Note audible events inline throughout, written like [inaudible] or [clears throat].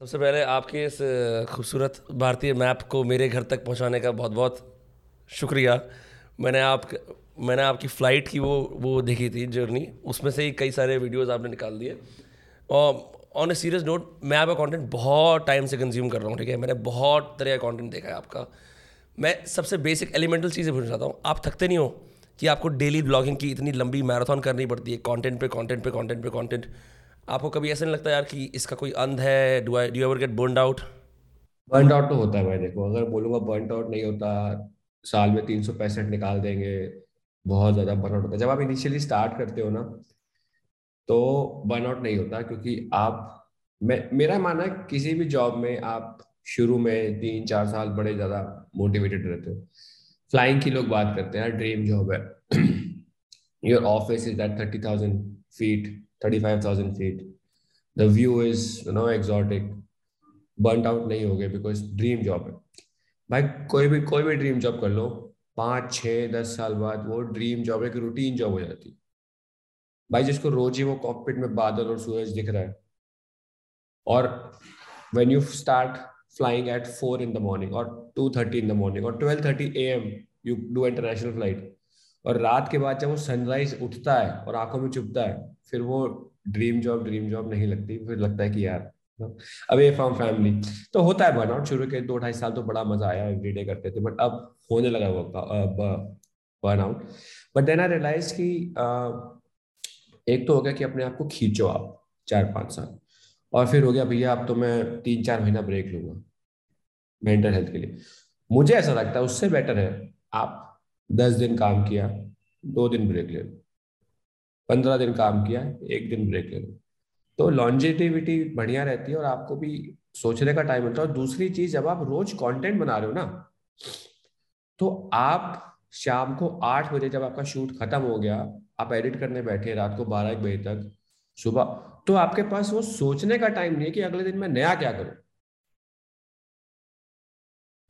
सबसे पहले आपके इस खूबसूरत भारतीय मैप को मेरे घर तक पहुँचाने का बहुत बहुत शुक्रिया। मैंने आप, मैंने आपकी फ़्लाइट की वो वो देखी थी जर्नी उसमें से ही कई सारे वीडियोस आपने निकाल दिए। और ऑन ए सीरियस नोट मैं आपका कंटेंट बहुत टाइम से कंज्यूम कर रहा हूँ, ठीक है? मैंने बहुत तरह का कंटेंट देखा है आपका। मैं सबसे बेसिक एलिमेंटल चीज़ें पूछना चाहता हूँ। आप थकते नहीं हो कि आपको डेली ब्लॉगिंग की इतनी लंबी मैराथन करनी पड़ती है? कंटेंट पे कंटेंट पे कंटेंट पे कंटेंट आपको कभी ऐसा नहीं लगता यार कि इसका कोई अंत है? Do I do ever get burn out burn out तो होता है भाई, देखो, अगर बोलूँगा बर्न आउट नहीं होता, साल में तीन सौ पैंसठ निकाल देंगे, बहुत ज़्यादा बर्न आउट होता है। जब आप इनिशियली स्टार्ट करते हो ना तो बर्न आउट नहीं होता, क्योंकि आप, मैं, मेरा मानना है किसी भी जॉब में आप शुरू में तीन चार साल बड़े ज़्यादा मोटिवेटेड रहते हो। फ्लाइंग की लोग बात करते हैं ड्रीम जॉब है। Your office is at thirty thousand feet thirty five thousand feet the view is you know exotic burn out नहीं हो गए बिकॉज़ ड्रीम जॉब है। भाई, कोई भी कोई भी ड्रीम जॉब कर लो, पाँच छः दस साल बाद वो ड्रीम जॉब एक रूटीन जॉब हो जाती। है भाई, जिसको रोज ही वो कॉकपिट में बादल और सूरज दिख रहा है। और when you start flying at four in the morning और two thirty in the morning और twelve thirty A M you do international flight और रात के बाद जब वो सनराइज उठता है और आँखों में चुभता है, फिर वो ड्रीम जॉब ड्रीम जॉब नहीं लगती, फिर लगता है कि यार अवे फ्रॉम फैमिली तो होता है बर्नआउट शुरू के दो ढाई साल तो बड़ा मज़ा आया एवरीडे करते थे बट अब होने लगा वो burnout but then I realise कि एक तो हो गया कि अपने आप को खींचो आप चार पाँच साल, और फिर हो गया भैया अब तो मैं तीन चार महीना ब्रेक लूँगा मेंटल हेल्थ के लिए। मुझे ऐसा लगता है उससे बेटर है आप दस दिन काम किया, दो दिन ब्रेक ले लो। पंद्रह दिन काम किया, एक दिन ब्रेक ले लो। तो लॉन्जिटिविटी बढ़िया रहती है और आपको भी सोचने का टाइम मिलता है। और दूसरी चीज़, जब आप रोज कंटेंट बना रहे हो ना तो आप शाम को आठ बजे जब आपका शूट खत्म हो गया, आप एडिट करने बैठे रात को बारह, एक बजे तक, सुबह तो आपके पास वो सोचने का टाइम नहीं है कि अगले दिन मैं नया क्या करूँ।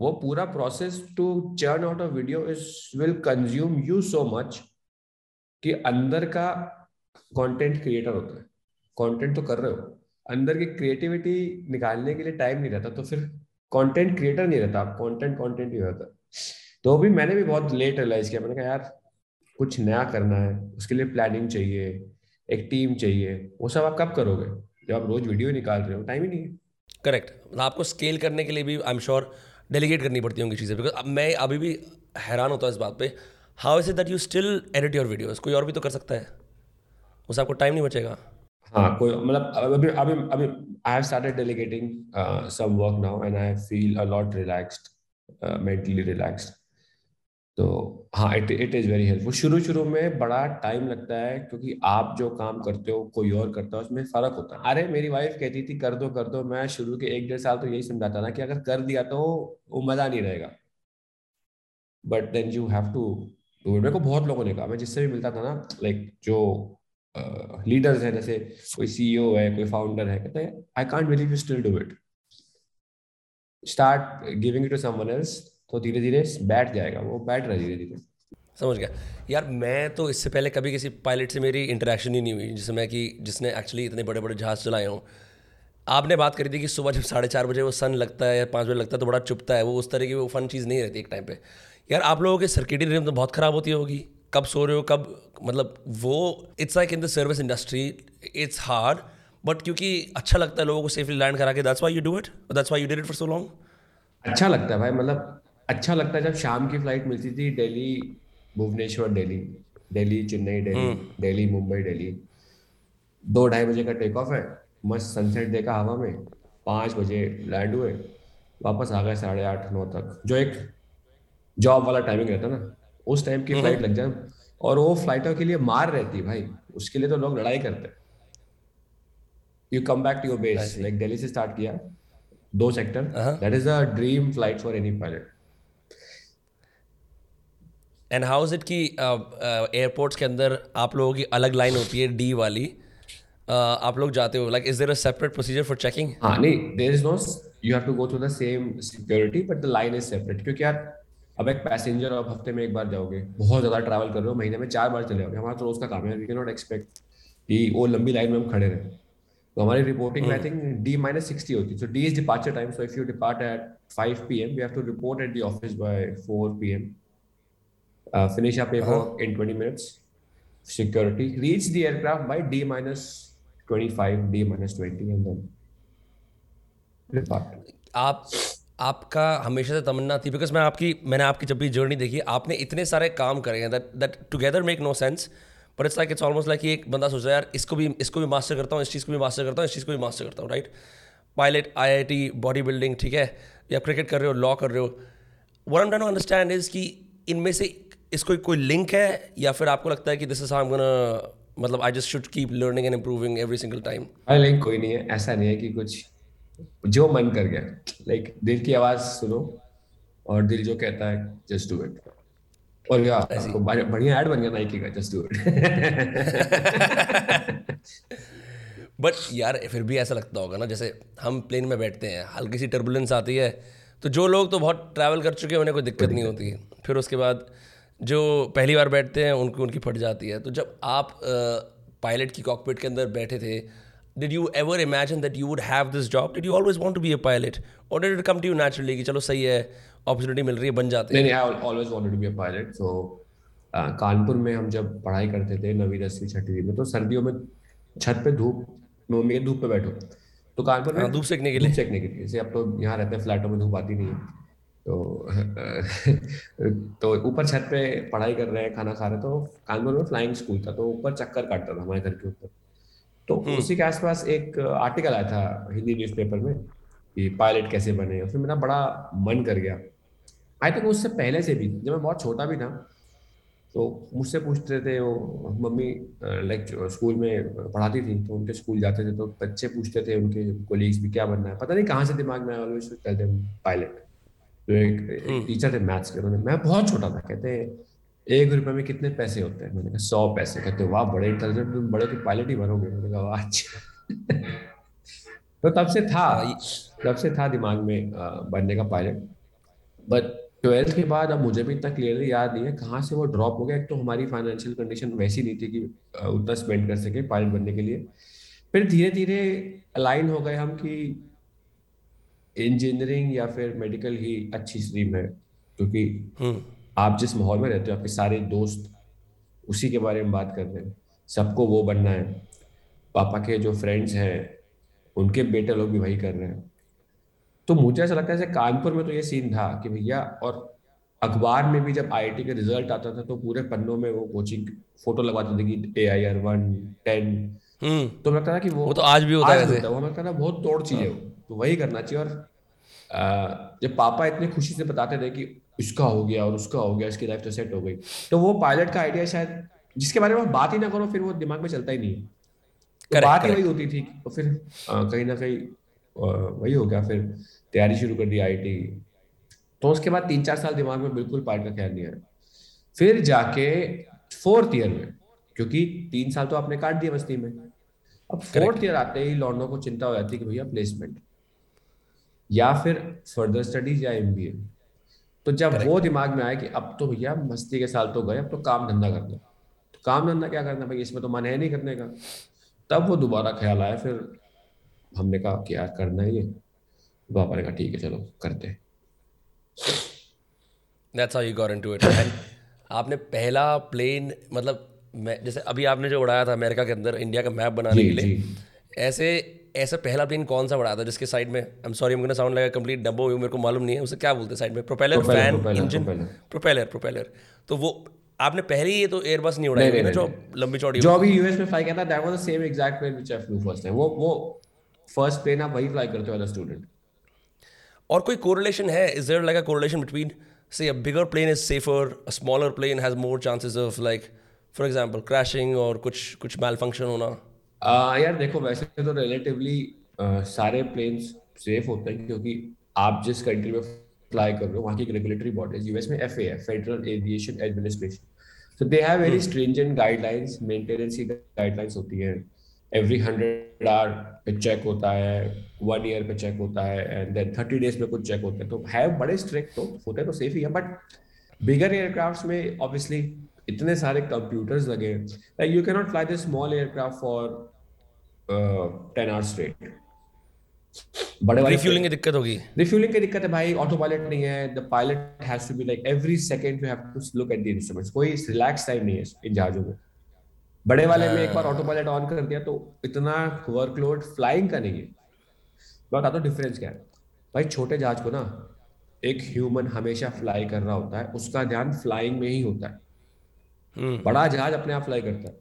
वो पूरा process to churn out a video is will consume you so much कि अंदर का कंटेंट क्रिएटर होता है। कंटेंट तो कर रहे हो। अंदर की क्रिएटिविटी निकालने के लिए टाइम नहीं रहता तो फिर कंटेंट क्रिएटर नहीं रहता। आप कंटेंट कंटेंट ही रहता तो भी मैंने भी बहुत लेट रियलाइज़ किया। मैंने कहा, यार, कुछ नया करना है। उसके लिए प्लानिंग चाहिए, एक टीम चाहिए। वो सब आप कब करोगे? जब आप रोज वीडियो निकाल रहे हो टाइम ही नहीं है। करेक्ट मतलब आपको स्केल करने के लिए भी आई एम श्योर डेलीगेट करनी पड़ती होंगी चीज़ें बिकॉज़ मैं अभी भी हैरान होता हूँ इस बात पर how is that you still edit your videos कोई और भी तो कर सकता है। उससे आपको टाइम नहीं बचेगा। हाँ कोई मतलब अभी अभी अभी I have started delegating some work now and I feel a lot relaxed mentally relaxed तो हाँ it it is very helpful शुरू शुरू में बड़ा टाइम लगता है क्योंकि आप जो काम करते हो, कोई और करता है, उसमें फ़र्क होता है। अरे, मेरी वाइफ कहती थी, कर दो कर दो। मैं शुरू के एक डेढ़ साल तो यही समझाता था कि अगर कर दिया तो वो मज़ा नहीं रहेगा। But then you have to do it मेरे को बहुत लोगों ने कहा, मैं जिससे भी मिलता था ना लाइक जो लीडर्स है, जैसे कोई सीईओ है, कोई फाउंडर है, कहते हैं I can't believe you still do it start giving to someone else तो धीरे धीरे बैठ जाएगा वो बैठ रहा है धीरे धीरे। समझ गया। यार मैं तो इससे पहले कभी किसी पायलट से मेरी इंटरेक्शन ही नहीं हुई जिसमें कि जिसने एक्चुअली इतने बड़े बड़े जहाज़ चलाए हों। आपने बात करी थी कि सुबह जब साढ़े चार बजे वो सन लगता है या पाँच बजे लगता है तो बड़ा चुपता है वो उस तरह की वो फन चीज़ नहीं रहती एक टाइम पे। यार आप लोगों के सर्किटरी रिम तो बहुत ख़राब होती होगी। कब सो रहे हो कब मतलब वो it's like in the service industry it's hard but क्योंकि अच्छा लगता है लोगों को सेफली लैंड करा के that's why you do it that's why you did it for so long अच्छा लगता है भाई मतलब अच्छा लगता है जब शाम की फ़्लाइट मिलती थी दिल्ली भुवनेश्वर दिल्ली। दिल्ली चेन्नई दिल्ली दिल्ली मुंबई दिल्ली। दो ढाई बजे का टेक ऑफ़ है मस्त सनसेट देखा हवा में पाँच बजे लैंड हुए वापस आ गए साढ़े आठ नौ तक। जो एक जॉब वाला टाइमिंग रहता ना उस टाइम की फ़्लाइट लग जाए। और वो फ्लाइटों के लिए मार रहती भाई उसके लिए तो लोग लड़ाई करते। You come back to your base like Delhi से स्टार्ट किया दो sector that is a dream flight for any pilot and how is it कि एयरपोर्ट्स के अंदर आप लोगों की अलग लाइन होती है डी वाली? Uh, आप लोग जाते हो like is there a separate procedure for checking हाँ नहीं there is no you have to go through the same security but the line is separate क्योंकि यार अब एक पैसेंजर आप हफ़्ते में एक बार जाओगे बहुत ज़्यादा ट्रैवल कर रहे हो महीने में चार बार चले जाओगे हमारा तो रोज का काम है वी कैन नॉट एक्सपेक्ट कि वो लंबी लाइन में हम खड़े रहे। तो हमारी reporting I think D minus sixty होती है। So D is departure time so if you depart at 5 p.m. we have to report at the office by 4 p.m. Uh, finish our paperwork uh-huh. in 20 minutes. Security reach the aircraft by d minus 25, d minus 20, and then depart. आप आपका हमेशा से तमन्ना थी because मैं आपकी मैंने आपकी जब भी जर्नी देखी आपने इतने सारे काम करे हैं that that together make no sense but it's like it's almost like एक बंदा सोच रहा है यार इसको भी इसको भी मास्टर करता हूँ इस चीज़ को भी मास्टर करता हूँ इस चीज़ को भी मास्टर करता हूँ right pilot I I T body building ठीक है या क्रिकेट कर रहे हो लॉ कर रहे हो one aim to understand is कि इनमें से इसको कोई लिंक है या फिर आपको लगता है कि दिस इज़ हाउ मतलब I just should keep learning and improving every single time अरे लिंक कोई नहीं है ऐसा नहीं है कि कुछ जो मन कर गया। लाइक like, दिल की आवाज़ सुनो और दिल जो कहता है जस्ट डू इट और या आपको बढ़िया ऐड बन गया नाइकी का जस्ट डू इट बट यार फिर भी ऐसा लगता होगा ना जैसे हम प्लेन में बैठते हैं हल्की सी टर्बुलेंस आती है तो जो लोग तो बहुत ट्रैवल कर चुके हैं उन्हें कोई दिक्कत नहीं होती है। फिर उसके बाद जो पहली बार बैठते हैं उनकी उनकी फट जाती है। तो जब आप पायलट की कॉकपिट के अंदर बैठे थे did you ever imagine that you would have this job did you always want to be a pilot और did it come to you naturally कि चलो सही है अपॉर्चुनिटी मिल रही है बन जाते हैं। I always wanted to be a pilot so Kanpur में हम जब पढ़ाई करते थे नवीं दसवीं छठी में तो सर्दियों में छत पे धूप मम्मी के धूप पे बैठो। तो कानपुर में हाँ, धूप सेकने के लिए। सेकने के लिए। अब तो यहाँ रहते हैं फ्लैटों में धूप आती नहीं है। तो तो ऊपर छत पे पढ़ाई कर रहे हैं खाना खा रहे तो कानपुर में फ्लाइंग स्कूल था तो ऊपर चक्कर काटता था हमारे घर के ऊपर। तो हम्म। उसी के आसपास एक आर्टिकल आया था हिंदी न्यूज़पेपर में कि पायलट कैसे बने और फिर मेरा बड़ा मन कर गया। आई थिंक उससे पहले से भी जब मैं बहुत छोटा भी था तो मुझसे पूछते थे वो मम्मी लाइक स्कूल में पढ़ाती थी तो उनके स्कूल जाते थे तो बच्चे पूछते थे उनके कोलीग्स भी क्या बनना है पता नहीं कहाँ से दिमाग में ऑलवेज कहते पायलट तो एक एक टीचर हम्म। थे मैथ्स के उन्होंने मैं बहुत छोटा था कहते एक रुपए में कितने पैसे होते हैं? मैंने कहा सौ पैसे। कहते वाह बड़े इंटेलिजेंट तुम बड़े तो पायलट ही बनोगे। मैंने कहा वाह अच्छा। [laughs] तो तब से था हाँ, तब से था दिमाग में बनने का पायलट बट ट्वेल्थ के बाद अब मुझे भी इतना क्लियरली याद नहीं है कहाँ से वो ड्रॉप हो गया। एक तो हमारी फाइनेंशियल कंडीशन वैसी नहीं थी कि उतना स्पेंड कर सके पायलट बनने के लिए। फिर धीरे धीरे अलाइन हो गए हम कि इंजीनियरिंग या फिर मेडिकल ही अच्छी स्ट्रीम है क्योंकि हम्म। आप जिस माहौल में रहते हो आपके सारे दोस्त उसी के बारे में बात कर रहे हैं। सबको वो बनना है। पापा के जो फ्रेंड्स हैं उनके बेटे लोग भी वही कर रहे हैं। तो मुझे ऐसा लगता है जैसे कानपुर में तो ये सीन था कि भैया और अखबार में भी जब आईआईटी का रिज़ल्ट आता था तो पूरे पन्नों में वो कोचिंग फ़ोटो लगवाते थे कि A I R one ten तो लगता था कि वो, वो तो आज भी होता है वो लगता था बहुत तोड़ चीज़ है तो वही करना चाहिए और जब पापा इतने खुशी से बताते थे कि इसका हो गया और उसका हो गया इसकी लाइफ तो सेट हो गई तो वो पायलट का आइडिया शायद जिसके बारे में बात ही ना करो फिर वो दिमाग में चलता ही नहीं है। तो बात ही वही होती थी तो फिर कहीं ना कहीं वही हो गया फिर तैयारी शुरू कर दी आईटी तो उसके बाद तीन चार साल दिमाग में बिल्कुल पार्ट का ख्याल नहीं आया। फिर जाके फोर्थ ईयर में क्योंकि तीन साल तो आपने काट दिया मस्ती में अब फोर्थ ईयर आते ही लॉन्डो को चिंता हो जाती है कि भैया प्लेसमेंट या फिर फर्दर स्टडीज़ या एम तो जब Correct. वो दिमाग में आया कि अब तो भैया मस्ती के साल तो गए अब तो काम धंधा करना तो काम धंधा क्या करना भाई? इसमें तो मन है नहीं करने का। तब वो दोबारा ख्याल आया फिर हमने कहा कि यार करना ही है। पापा ने कहा ठीक है चलो करते That's how you got into it. And आपने पहला प्लेन मतलब मैं जैसे अभी आपने जो उड़ाया था अमेरिका के अंदर इंडिया का मैप बनाने के लिए ऐसे ऐसा पहला प्लेन कौन सा उड़ाया था जिसके साइड में आई एम सॉरी मुझे साउंड लगा कंप्लीट डब्बो मेरे को मालूम नहीं है उसे क्या बोलते हैं साइड में? Propeller fan engine propeller propeller तो वो आपने पहले ही ये तो एयरबस नहीं उड़ाई ना जो लंबी चौड़ी जो अभी यूएस में फ्लाई था that was the same exact plane which I flew first time वो वो फ़र्स्ट प्लेन आप वही फ्लाई करते हो एज अ स्टूडेंट और कोई कोरिलेशन है? Is there like a correlation between say a bigger plane is safer a smaller plane has more chances of like for example crashing और कुछ कुछ मैल फ़ंक्शन होना? Uh, यार देखो वैसे तो रिलेटिवली uh, सारे प्लेन्स सेफ़ होते हैं क्योंकि आप जिस कंट्री में फ्लाई कर रहे हो वहाँ की रेगुलेटरी बॉडी है यूएस में एफए है federal aviation administration so they have very stringent guidelines maintenance की guidelines होती है. एवरी हंड्रेड आवर पे चेक होता है वन ईयर पे चेक होता है एंड देन थर्टी डेज़ में कुछ चेक होते हैं. तो है बड़े स्ट्रिक्ट तो होते तो सेफ़ ही है बट बिगर एयरक्राफ्ट में ऑब्वियसली इतने सारे कंप्यूटर्स लगे like you can not fly this small aircraft for ten hours straight बड़े वाले रिफ्यूलिंग की दिक्कत होगी। रिफ्यूलिंग की दिक्कत है भाई ऑटो पायलट नहीं है। The pilot has to be like every second you have to look at the instruments कोई रिलैक्स टाइम नहीं है इन जहाजों में। बड़े वाले में एक बार ऑटो पायलट ऑन कर दिया तो इतना वर्कलोड फ्लाइंग का नहीं है। मैं बताता हूँ डिफरेंस क्या है। भाई छोटे जहाज़ को ना एक ह्यूमन हमेशा फ्लाई कर रहा होता है। उसका ध्यान फ्लाइंग में ही होता है। हम्म। बड़ा जहाज़ अपने आप फ्लाई करता है।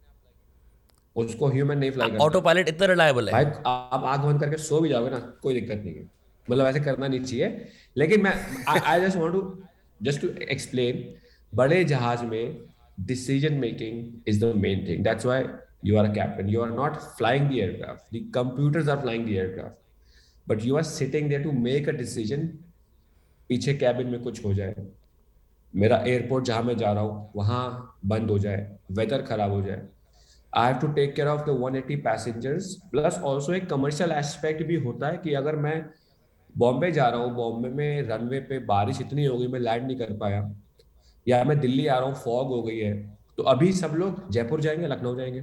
उसको ह्यूमन नहीं फ्लाई ऑटो पायलट इतना रिलायबल है। भाई आप आँख बंद करके सो भी जाओगे ना कोई दिक्कत नहीं है। मतलब ऐसे करना नहीं चाहिए। लेकिन मैं I just want to just to explain बड़े जहाज़ में decision making is the main thing that's why you are a captain you are not flying the aircraft the computers are flying the aircraft but you are sitting there to make a decision पीछे cabin में कुछ हो जाए। मेरा airport जहाँ मैं जा रहा हूँ वहाँ बंद हो जाए वेदर खराब हो जाए। I have to take care of the 180 passengers plus also एक कमर्शियल एस्पेक्ट भी होता है कि अगर मैं बॉम्बे जा रहा हूँ बॉम्बे में रनवे पे बारिश इतनी हो गई मैं लैंड नहीं कर पाया। या मैं दिल्ली आ रहा हूँ फॉग हो गई है तो अभी सब लोग जयपुर जाएँगे लखनऊ जाएँगे।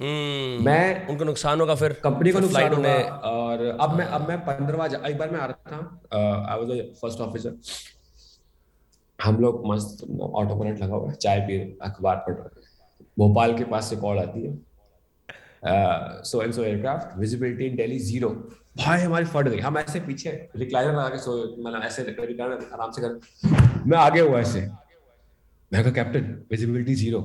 हम्म मैं उनको नुकसान होगा फिर कंपनी को नुकसान होगा और अब मैं अब मैं पंद्रहवा एक बार मैं आ रहा था आई वाज फ़र्स्ट ऑफिसर हम लोग मस्त ऑटो पायलट लगा हुआ है चाय पी रहे अखबार पढ़ रहे भोपाल के पास से कॉल आती है। So and so aircraft visibility in Delhi zero भाई हमारी फट गई। हम ऐसे पीछे रिक्लाइनर लगा के सो मतलब ऐसे रिक्लाइनर आराम से कर मैं आगे हुआ ऐसे। मैं कहा कैप्टन विजिबिलिटी ज़ीरो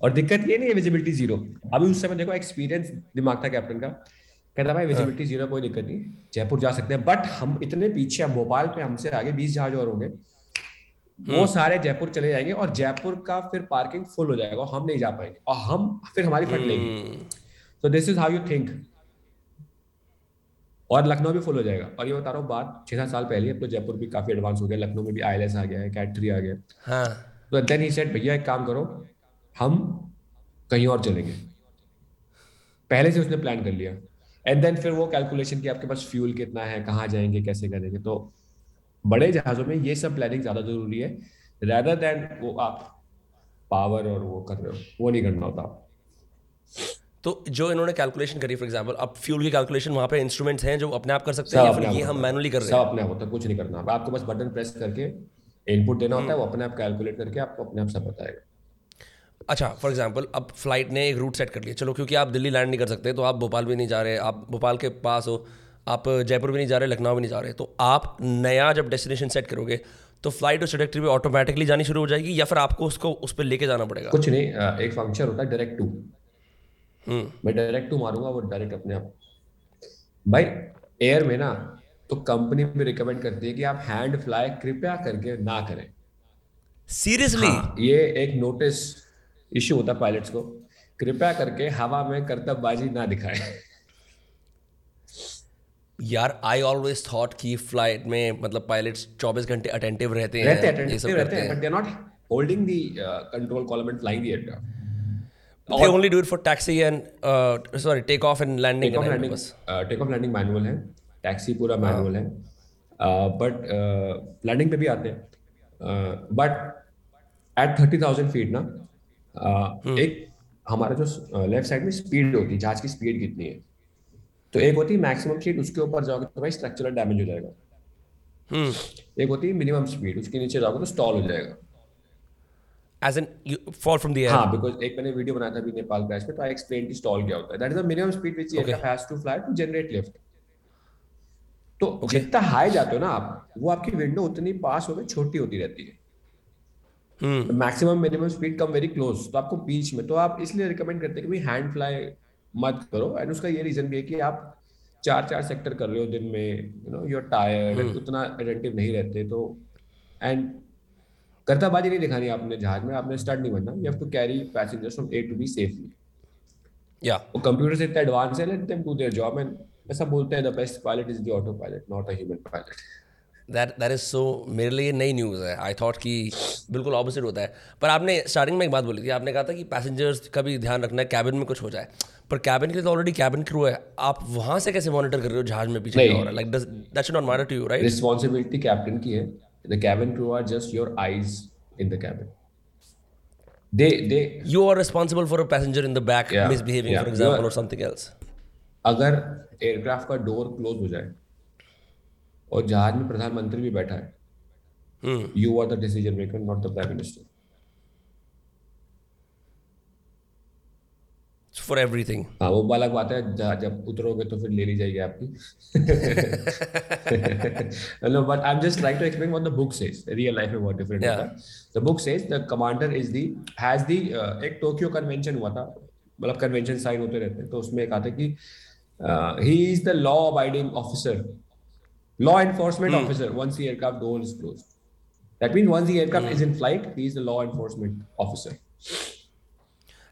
और दिक्कत ये नहीं है विजिबिलिटी ज़ीरो अभी उस समय देखो एक्सपीरियंस दिमाग था कैप्टन का। कहता भाई विजिबिलिटी ज़ीरो कोई दिक्कत नहीं। जयपुर जा सकते हैं बट हम इतने पीछे हैं भोपाल पे हमसे आगे बीस जहाज़ और होंगे। वो सारे जयपुर चले जाएँगे और जयपुर का फिर पार्किंग फुल हो जाएगा हम नहीं जा पाएँगे और हम फिर हमारी फट लेगी। हम्म, तो this is how you think और लखनऊ भी फुल हो जाएगा। और ये बता रहा हूँ बात छह सात साल पहले अब तो जयपुर भी काफ़ी एडवांस हो गया। लखनऊ में भी आई आ गया है कैट थ्री आ गया। हाँ। तो देन ही सेड भैया एक काम करो हम कहीं और चलेंगे। पहले से उसने प्लान कर लिया। एंड देन फिर वो कैलकुलेशन कि आपके पास फ्यूल कितना है कहाँ जाएँगे कैसे करेंगे? तो बड़े जहाजों में ये सब प्लानिंग ज़्यादा ज़रूरी है। रैदर देन वो आप पावर और वो कर रहे हो वो नहीं करना होता। तो जो इन्होंने कैलकुलेशन करी फॉर एग्जांपल अब फ्यूल की कैलकुलेशन वहाँ पे इंस्ट्रूमेंट्स हैं जो अपने आप कर सकते हैं या फिर ये हम मैनुअली कर रहे सब हैं अपने आप होता है कुछ नहीं करना। आपको बस बटन प्रेस करके इनपुट देना होता है वो अपने आप कैलकुलेट करके आपको अपने आप सब बताएगा। अच्छा फॉर एग्ज़ाम्पल अब फ़्लाइट ने एक रूट सेट कर लिया। चलो क्योंकि आप दिल्ली लैंड नहीं कर सकते तो आप भोपाल भी नहीं जा रहे आप भोपाल के पास हो आप जयपुर भी नहीं जा रहे लखनऊ भी नहीं जा रहे तो आप नया जब डेस्टिनेशन सेट करोगे तो फ़्लाइट और ट्रेजेक्टरी पे ऑटोमेटिकली जानी शुरू हो जाएगी या फिर आपको उसको उस पर लेके जाना पड़ेगा? कुछ नहीं एक फ़ंक्शन होता है डायरेक्ट टू हम्म। मैं डायरेक्ट टू मारूँगा वो डायरेक्ट अपने आप। भाई एयर में ना तो कंपनी भी रिकमेंड करती है कि आप हैंड फ्लाई कृपया करके ना करें। सीरियसली हाँ, ये एक नोटिस इश्यू होता है पायलट्स को। कृपया करके हवा में करतबबाजी ना दिखाएँ। यार आई ऑलवेज थॉट कि फ़्लाइट में मतलब पायलट्स 24 घंटे अटेंटिव रहते हैं रहते हैं ये सब रहते हैं हैं। But they are not holding the control column and flying the aircraft they only do it for taxi and uh, sorry take off and landing take off and landing बस टेक ऑफ़ लैंडिंग मैनुअल है taxi पूरा manual है but landing पे भी आते हैं but at thirty thousand feet ना uh, एक हमारा जो लेफ़्ट साइड में स्पीड होती है जहाज़ की स्पीड कितनी है? तो एक होती है मैक्सिमम स्पीड उसके ऊपर जाओगे तो भाई स्ट्रक्चरल डैमेज हो जाएगा। हम्म। एक होती है मिनिमम स्पीड उसके नीचे जाओगे तो स्टॉल हो जाएगा। As in you fall from the air? हाँ बिकॉज़ एक मैंने वीडियो बनाया था अभी नेपाल क्रैश में तो आई एक्सप्लेन की स्टॉल क्या होता है। That is the minimum speed which aircraft has to fly to generate lift तो okay. जितना हाई जाते हो ना आप वो आपकी विंडो उतनी पास होकर छोटी होती रहती है। Maximum minimum speed come very close तो आपको बीच में तो आप इसलिए रिकमेंड करते हैं कि हैंड फ्लाई मत करो। एंड उसका ये रीजन भी है कि आप चार चार सेक्टर कर रहे हो दिन में यू नो यूर टायर्ड उतना अटेंटिव नहीं रहते तो एंड करताबाजी नहीं दिखानी आपने जहाज़ में आपने स्टार्ट नहीं बनना। You have to carry passengers from A to B safely या वो कंप्यूटर से इतना एडवांस है let them do their job and ऐसा बोलते हैं the best pilot is the autopilot not a human pilot that that is so मेरे लिए नई न्यूज़ है। आई थॉट कि बिल्कुल ऑपोजिट होता है। पर आपने स्टार्टिंग में एक बात बोली थी। आपने कहा था कि पैसेंजर्स का भी ध्यान रखना है कैबिन में कुछ हो जाए। पर कैबिन के लिए तो ऑलरेडी कैबिन क्रू है। आप वहाँ से कैसे मॉनिटर कर रहे हो जहाज़ में पीछे हो रहा है like that should not matter to you right responsibility captain की है। The cabin crew are just your eyes in the cabin they they you are responsible for a passenger in the back Yeah, misbehaving yeah. for example are- or something else. अगर aircraft का door close हो जाए और जहाज़ में प्रधानमंत्री भी बैठा है। You are the decision maker not the prime minister for everything हाँ वो अलग बात है जब उतरोगे तो फिर ले ली जाएगी आपकी। [laughs] But I i'm just trying to explain what the book says. Real life में बहुत. होता है। The book says the commander is the has the uh, एक टोक्यो कन्वेंशन हुआ था। मतलब कन्वेंशन साइन होते रहते हैं। तो उसमें एक आता है कि he is the law abiding officer law enforcement mm. officer once the aircraft door is closed that means once the aircraft mm. is in flight he is the law enforcement officer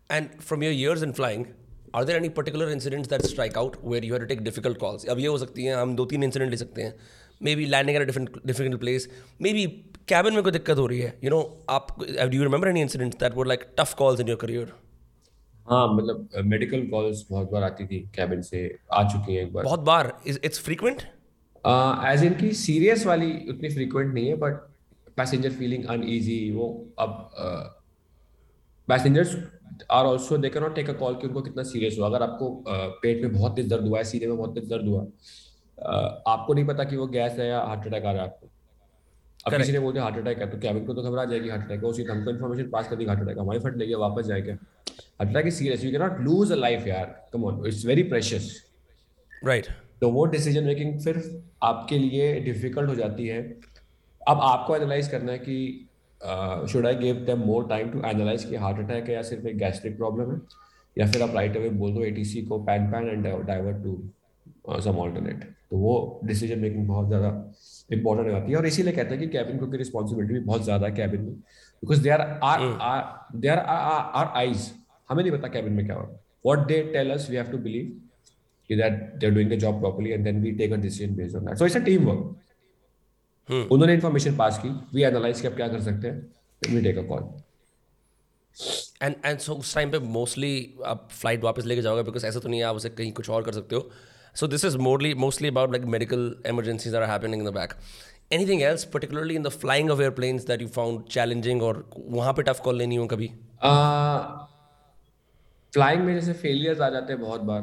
And from your years in flying, are there any particular incidents that strike out where you had to take difficult calls? अब ये हो सकती हैं हम दो तीन incident ले सकते हैं maybe landing at different difficult place maybe cabin में कोई दिक्कत हो रही है यू नो आप do you remember any incidents that were like tough calls in your career हाँ मतलब मेडिकल कॉल्स बहुत बार आती थी कैबिन से आ चुकी हैं एक बार बहुत बार इट्स फ्रीक्वेंट एज इन की सीरियस वाली उतनी फ्रीक्वेंट नहीं है बट पैसेंजर फीलिंग अनईजी वो अब passengers are also they can not take a call कि उनको कितना सीरियस हुआ। अगर आपको uh, पेट में बहुत तेज दर्द हुआ है सीने में बहुत तेज दर्द हुआ uh, आपको नहीं पता कि वो गैस है या हार्ट अटैक आ रहा है आपको। अब किसी ने बोल दिया हार्ट अटैक है तो कैबिन को तो घबरा जाएगी हार्ट अटैक उसी हमको इन्फॉर्मेशन पास कर दी हार्ट अटैक हमारी फट लेगी वापस जाएगा। Heart attack is serious you can not lose a life यार come on it's very precious right तो वो डिसीज़न मेकिंग फिर आपके लिए डिफ़िकल्ट हो जाती है। अब आपको एनालाइज करना है कि should I give them more time to analyse कि हार्ट अटैक है या सिर्फ़ एक गैस्ट्रिक प्रॉब्लम है? या फिर आप राइट अवे बोल दो एटीसी को pan pan and divert to some alternate तो वो डिसीज़न मेकिंग बहुत ज़्यादा इंपॉर्टेंट हो जाती है। और इसीलिए कहते हैं कि कैबिन को की रिस्पॉन्सिबिलिटी भी बहुत ज़्यादा है कैबिन में। Because they are our they are our eyes हमें नहीं पता कैबिन में क्या हो। What they tell us we have to believe that they're doing the job properly and then we take a decision based on that. So it's a teamwork. hmm. उन्होंने information pass की we analyse कि आप क्या कर सकते हैं we take a call and and so उस time पे मोस्टली आप फ़्लाइट वापस लेके जाओगे बिकॉज़ ऐसा तो नहीं है आप उसे कहीं कुछ और कर सकते हो so this is morally mostly about like medical emergencies are happening in the back anything else particularly in the flying of airplanes that you found challenging और वहाँ पे टफ कॉल लेनी हो कभी फ्लाइंग में जैसे फेलियर्स आ जाते हैं बहुत बार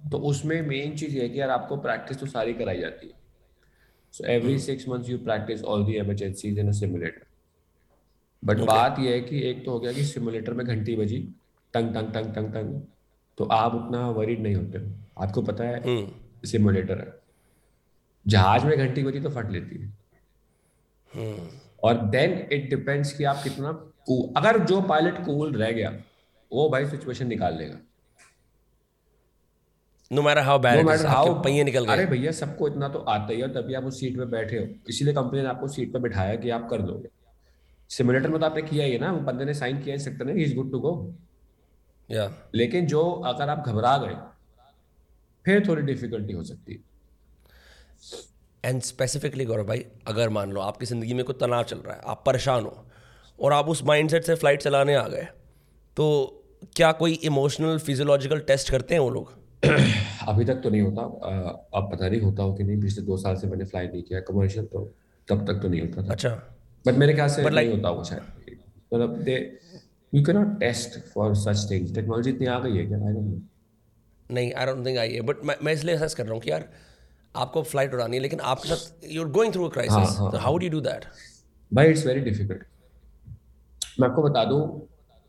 तो उसमें मेन चीज़ ये है कि यार आपको प्रैक्टिस तो सारी कराई जाती है। So every hmm. six months you practice all the emergencies in a but बात यह है कि एक तो हो गया कि सिमुलेटर में घंटी बजी टंग टंग टंग टंग टंग तो आप उतना वरीड नहीं होते। आपको पता है. सिमुलेटर है। जहाज़ में घंटी बजी तो फट लेती है। hmm. और देन इट डिपेंड्स कि आप कितना अगर जो पायलट कूल रह गया वो भाई सिचुएशन निकाल लेगा। No matter how bad no matter how पहिए निकल गए। अरे भैया सबको इतना तो आता ही है तभी आप उस सीट पे बैठे हो। इसीलिए कंपनी ने आपको सीट पे बिठाया कि आप कर दोगे सिमुलेटर में तो आपने किया ही ना। वो बंदे ने साइन किया सकते ना इज़ गुड टू गो या लेकिन जो अगर आप घबरा गए फिर थोड़ी डिफिकल्टी हो सकती है। एंड स्पेसिफिकली गौरव भाई अगर मान लो आपकी ज़िंदगी में कोई तनाव चल रहा है आप परेशान हो और आप उस माइंडसेट से फ़्लाइट चलाने आ गए तो क्या कोई इमोशनल फिजियोलॉजिकल टेस्ट करते हैं वो लोग? [clears throat] अभी तक तो नहीं होता। अब पता नहीं होता हो कि नहीं। पिछले दो साल से मैंने फ्लाई नहीं किया। कमर्शियल तो तब तक तो नहीं होता था। अच्छा। बट मेरे ख्याल से नहीं like, होता वो शायद। मतलब they you can not test for such things technology इतनी आ गई है क्या? आई डोंट नो नहीं आई डोंट थिंक आई है। बट मैं मैं इसलिए असेस कर रहा हूँ कि यार आपको फ़्लाइट उड़ानी है लेकिन आपके साथ you are going through a crisis तो how do you do that भाई इट्स वेरी डिफ़िकल्ट मैं आपको बता दूँ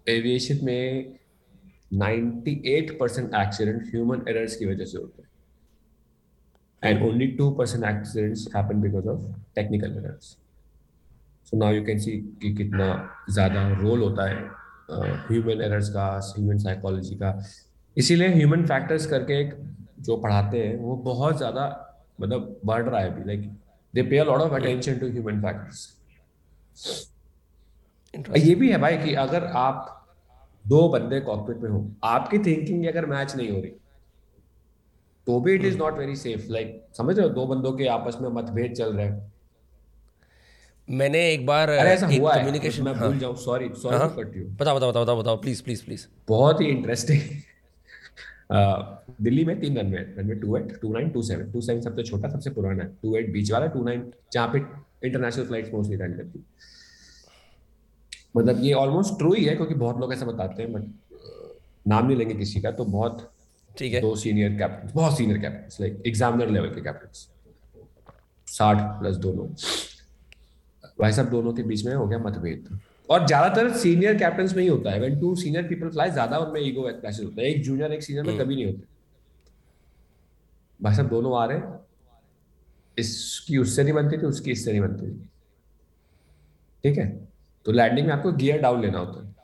एविएशन में 98 परसेंट एक्सीडेंट ह्यूमन एरर्स की वजह से होते हैं। And only two percent accidents happen because of technical errors so now you can see कि कितना ज़्यादा रोल होता है ह्यूमन एरर्स का ह्यूमन साइकोलॉजी का। इसीलिए ह्यूमन फैक्टर्स करके एक जो पढ़ाते हैं वो बहुत ज़्यादा मतलब बढ़ रहा है अभी। Like they pay lot of attention to human factors ये भी है भाई कि अगर आप दो बंदे कॉकपिट में हो। आपकी थिंकिंग अगर मैच नहीं हो रही तो भी it is not very safe like समझ रहे हो? दो बंदों के आपस में मतभेद चल रहे हैं। मैंने एक बार अरे ऐसा हुआ कम्युनिकेशन मैं भूल हाँ। जाऊँ sorry sorry to cut you बताओ बताओ बताओ बताओ प्लीज़ प्लीज़ प्लीज़ बहुत ही इंटरेस्टिंग [laughs] दिल्ली में तीन runway runway two eight two nine two seven two seven सबसे छोटा सबसे पुराना। है टू एट बीच वाला टू नाइन जहाँ पे इंटरनेशनल फ़्लाइट मोस्टली लैंड करती। है मतलब ये ऑलमोस्ट ट्रू ही है क्योंकि बहुत लोग ऐसा बताते हैं बट नाम नहीं लेंगे किसी का तो बहुत ठीक है। दो सीनियर कैप्टन बहुत senior captain like examiner level के कैप्टन साठ प्लस दोनों। भाई साहब दोनों के बीच में हो गया मतभेद। और ज़्यादातर सीनियर कैप्टन में ही होता है। When two senior people fly ज़्यादा उनमें ईगो क्लैशेस होता है। एक जूनियर एक सीनियर में हम्म। कभी नहीं होते। भाई साहब दोनों आ रहे हैं। इसकी उससे नहीं बनती थी उसकी इससे नहीं बनती थी। ठीक है? तो लैंडिंग में आपको गियर डाउन लेना होता है।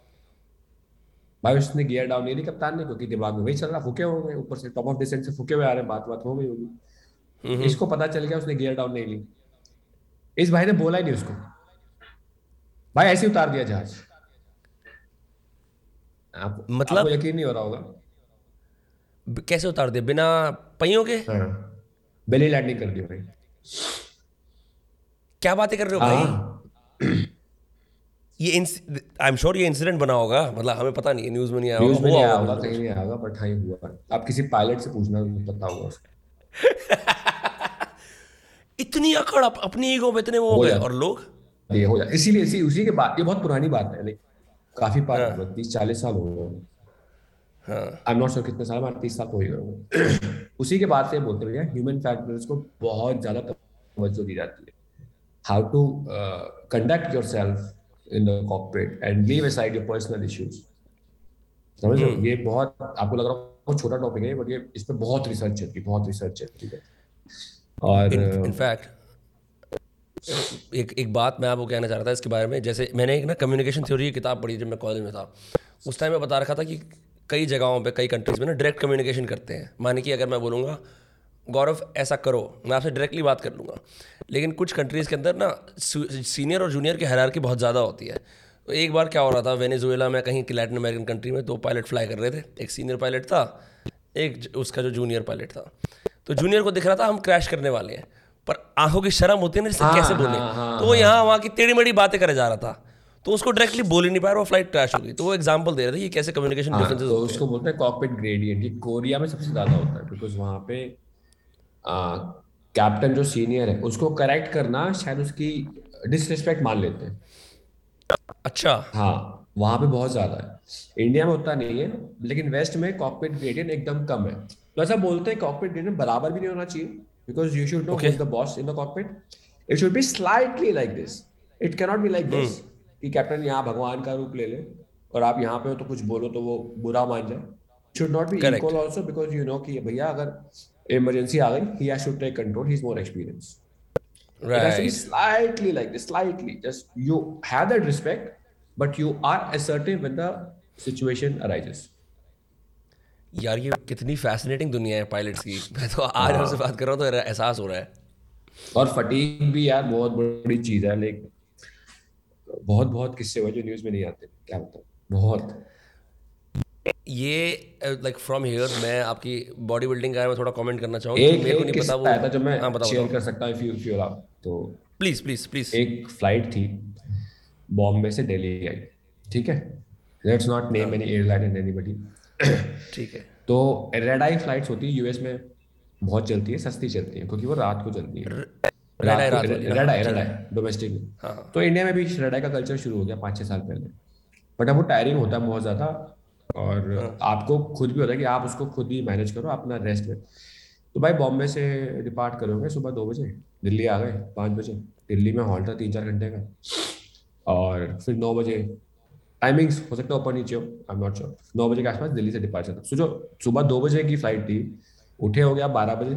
भाई उसने गियर डाउन नहीं ली कप्तान ने क्योंकि दिमाग में वही चल रहा फूके हो गए ऊपर से टॉप ऑफ़ डिसेंट से फूके हुए आ रहे हैं बात बात हो गई होगी। इसको पता चल गया उसने गियर डाउन नहीं ली। इस भाई ने बोला ही नहीं उसको। भाई ऐसे उतार दिया जहाज़। आप, मतलब? आपको यकीन नहीं हो रहा होगा। कैसे उतार दिया? बिना पहियों के? हाँ। बेली लैंडिंग कर दी भाई। क्या बातें कर रहे हो भाई? हाँ। ये आई एम श्योर ये इंसिडेंट बना होगा। मतलब हमें पता नहीं न्यूज़ में नहीं आया न्यूज़ में नहीं आया होगा। कहीं नहीं आया होगा बट हाँ ये हुआ। आप किसी पायलट से पूछना पता होगा उसको। [laughs] इतनी अकड़ अप, अपनी ईगो में इतने वो हो हो गए और लोग? ये हो जाए। इसीलिए इसी उसी के बाद ये बहुत पुरानी बात है लाइक काफ़ी हाँ। बात तीस चालीस साल हो गए। हाँ। आई एम नॉट श्योर कितने साल में तीस साल हो ही गए उसी के बाद से बोलते भैया ह्यूमन फैक्टर्स को बहुत ज़्यादा तवज्जो दी जाती है। How to conduct yourself in the corporate and leave aside your personal issues समझ रहे ये बहुत आपको लग रहा है बहुत छोटा टॉपिक है बट ये इस पे बहुत रिसर्च चलती है बहुत रिसर्च चलती है? और uh, इनफैक्ट एक एक बात मैं आपको कहना चाह रहा था इसके बारे में जैसे मैंने एक ना कम्युनिकेशन थ्योरी की किताब पढ़ी जब मैं कॉलेज में था। उस टाइम मैं बता रखा था कि कई जगहों पे कई कंट्रीज़ में ना डायरेक्ट कम्युनिकेशन करते हैं। माने कि अगर मैं बोलूँगा गौरव ऐसा करो मैं आपसे डायरेक्टली बात कर लूँगा। लेकिन कुछ कंट्रीज़ के अंदर ना सीनियर और जूनियर की हैरारकी बहुत ज़्यादा होती है। तो एक बार क्या हो रहा था वेनेजुएला में कहीं की लैटिन अमेरिकन कंट्री में दो पायलट फ्लाई कर रहे थे। एक सीनियर पायलट था एक उसका जो जूनियर पायलट था। तो जूनियर को दिख रहा था हम क्रैश करने वाले हैं। पर आँखों की शर्म होती है ना जिससे हाँ, कैसे हाँ, बोले? हाँ, तो वो यहाँ वहाँ की टेढ़ी मेढ़ी बातें करे जा रहा था। तो उसको डायरेक्टली बोल ही नहीं पाया और वो फ़्लाइट क्रैश हो गई। तो वो एग्जांपल दे रहे थे कि कैसे कम्युनिकेशन हाँ, डिफरेंसेस तो उसको बोलते हैं कॉकपिट ग्रेडियंट ये कोरिया में सबसे ज़्यादा होता है बिकॉज़ वहाँ पे कैप्टन जो सीनियर है उसको करेक्ट करना शायद उसकी डिसरिस्पेक्ट मान लेते हैं। अच्छा। हाँ वहाँ पे बहुत ज़्यादा है। इंडिया में उतना नहीं है लेकिन वेस्ट में कॉकपिट ग्रेडियंट एकदम कम है। तो ऐसा बोलते हैं कॉकपिट ग्रेडियंट बराबर भी नहीं होना चाहिए because you should know. The boss in the cockpit it should be slightly like this it cannot be like this कि कैप्टन यहाँ भगवान का रूप ले ले और आप यहाँ पे हो तो कुछ बोलो तो वो बुरा मान जाए। Should not be equal also because you know कि भैया अगर इमरजेंसी आ गई he has to take control he is more experience It has to be slightly like this, slightly. Just you have that respect, but you are assertive when the situation arises. यार ये कितनी fascinating दुनिया है pilots की [laughs] मैं तो आज हाँ। आपसे बात कर रहा हूँ तो एहसास हो रहा है और फटीग भी यार बहुत बड़ी चीज़ है लाइक बहुत बहुत किस्से हुए जो न्यूज़ में नहीं आते क्या बताऊँ बहुत ये लाइक फ्रॉम हियर मैं आपकी बॉडी बिल्डिंग के में थोड़ा कमेंट करना चाहूँगा मेरे को नहीं पता वो था जो मैं हाँ बताओ शेयर कर सकता हूँ you- if you allow. तो प्लीज़ प्लीज़ प्लीज़ एक फ़्लाइट थी बॉम्बे से दिल्ली आई ठीक है? Let's not name any airline and anybody ठीक है। तो रेड आई फ्लाइट्स होती है यूएस में बहुत चलती है सस्ती चलती है क्योंकि वो रात को चलती है। Red eye red eye domestic में तो इंडिया में भी रेड आई का कल्चर शुरू हो गया पाँच छः साल पहले। बट अब वो टायरिंग होता है बहुत ज़्यादा। और हाँ। आपको खुद भी होता है कि आप उसको खुद ही मैनेज करो अपना रेस्ट में। तो भाई बॉम्बे से डिपार्ट करोगे सुबह दो बजे? दिल्ली आ गए पाँच बजे। दिल्ली में हॉल्ट था तीन चार घंटे का। और फिर नौ बजे। टाइमिंग्स हो सकता है ऊपर नीचे हो आई एम नॉट श्योर नौ बजे के आसपास दिल्ली से डिपार्चर था सोचो सुबह दो बजे की फ़्लाइट थी उठे हो गया बारह बजे।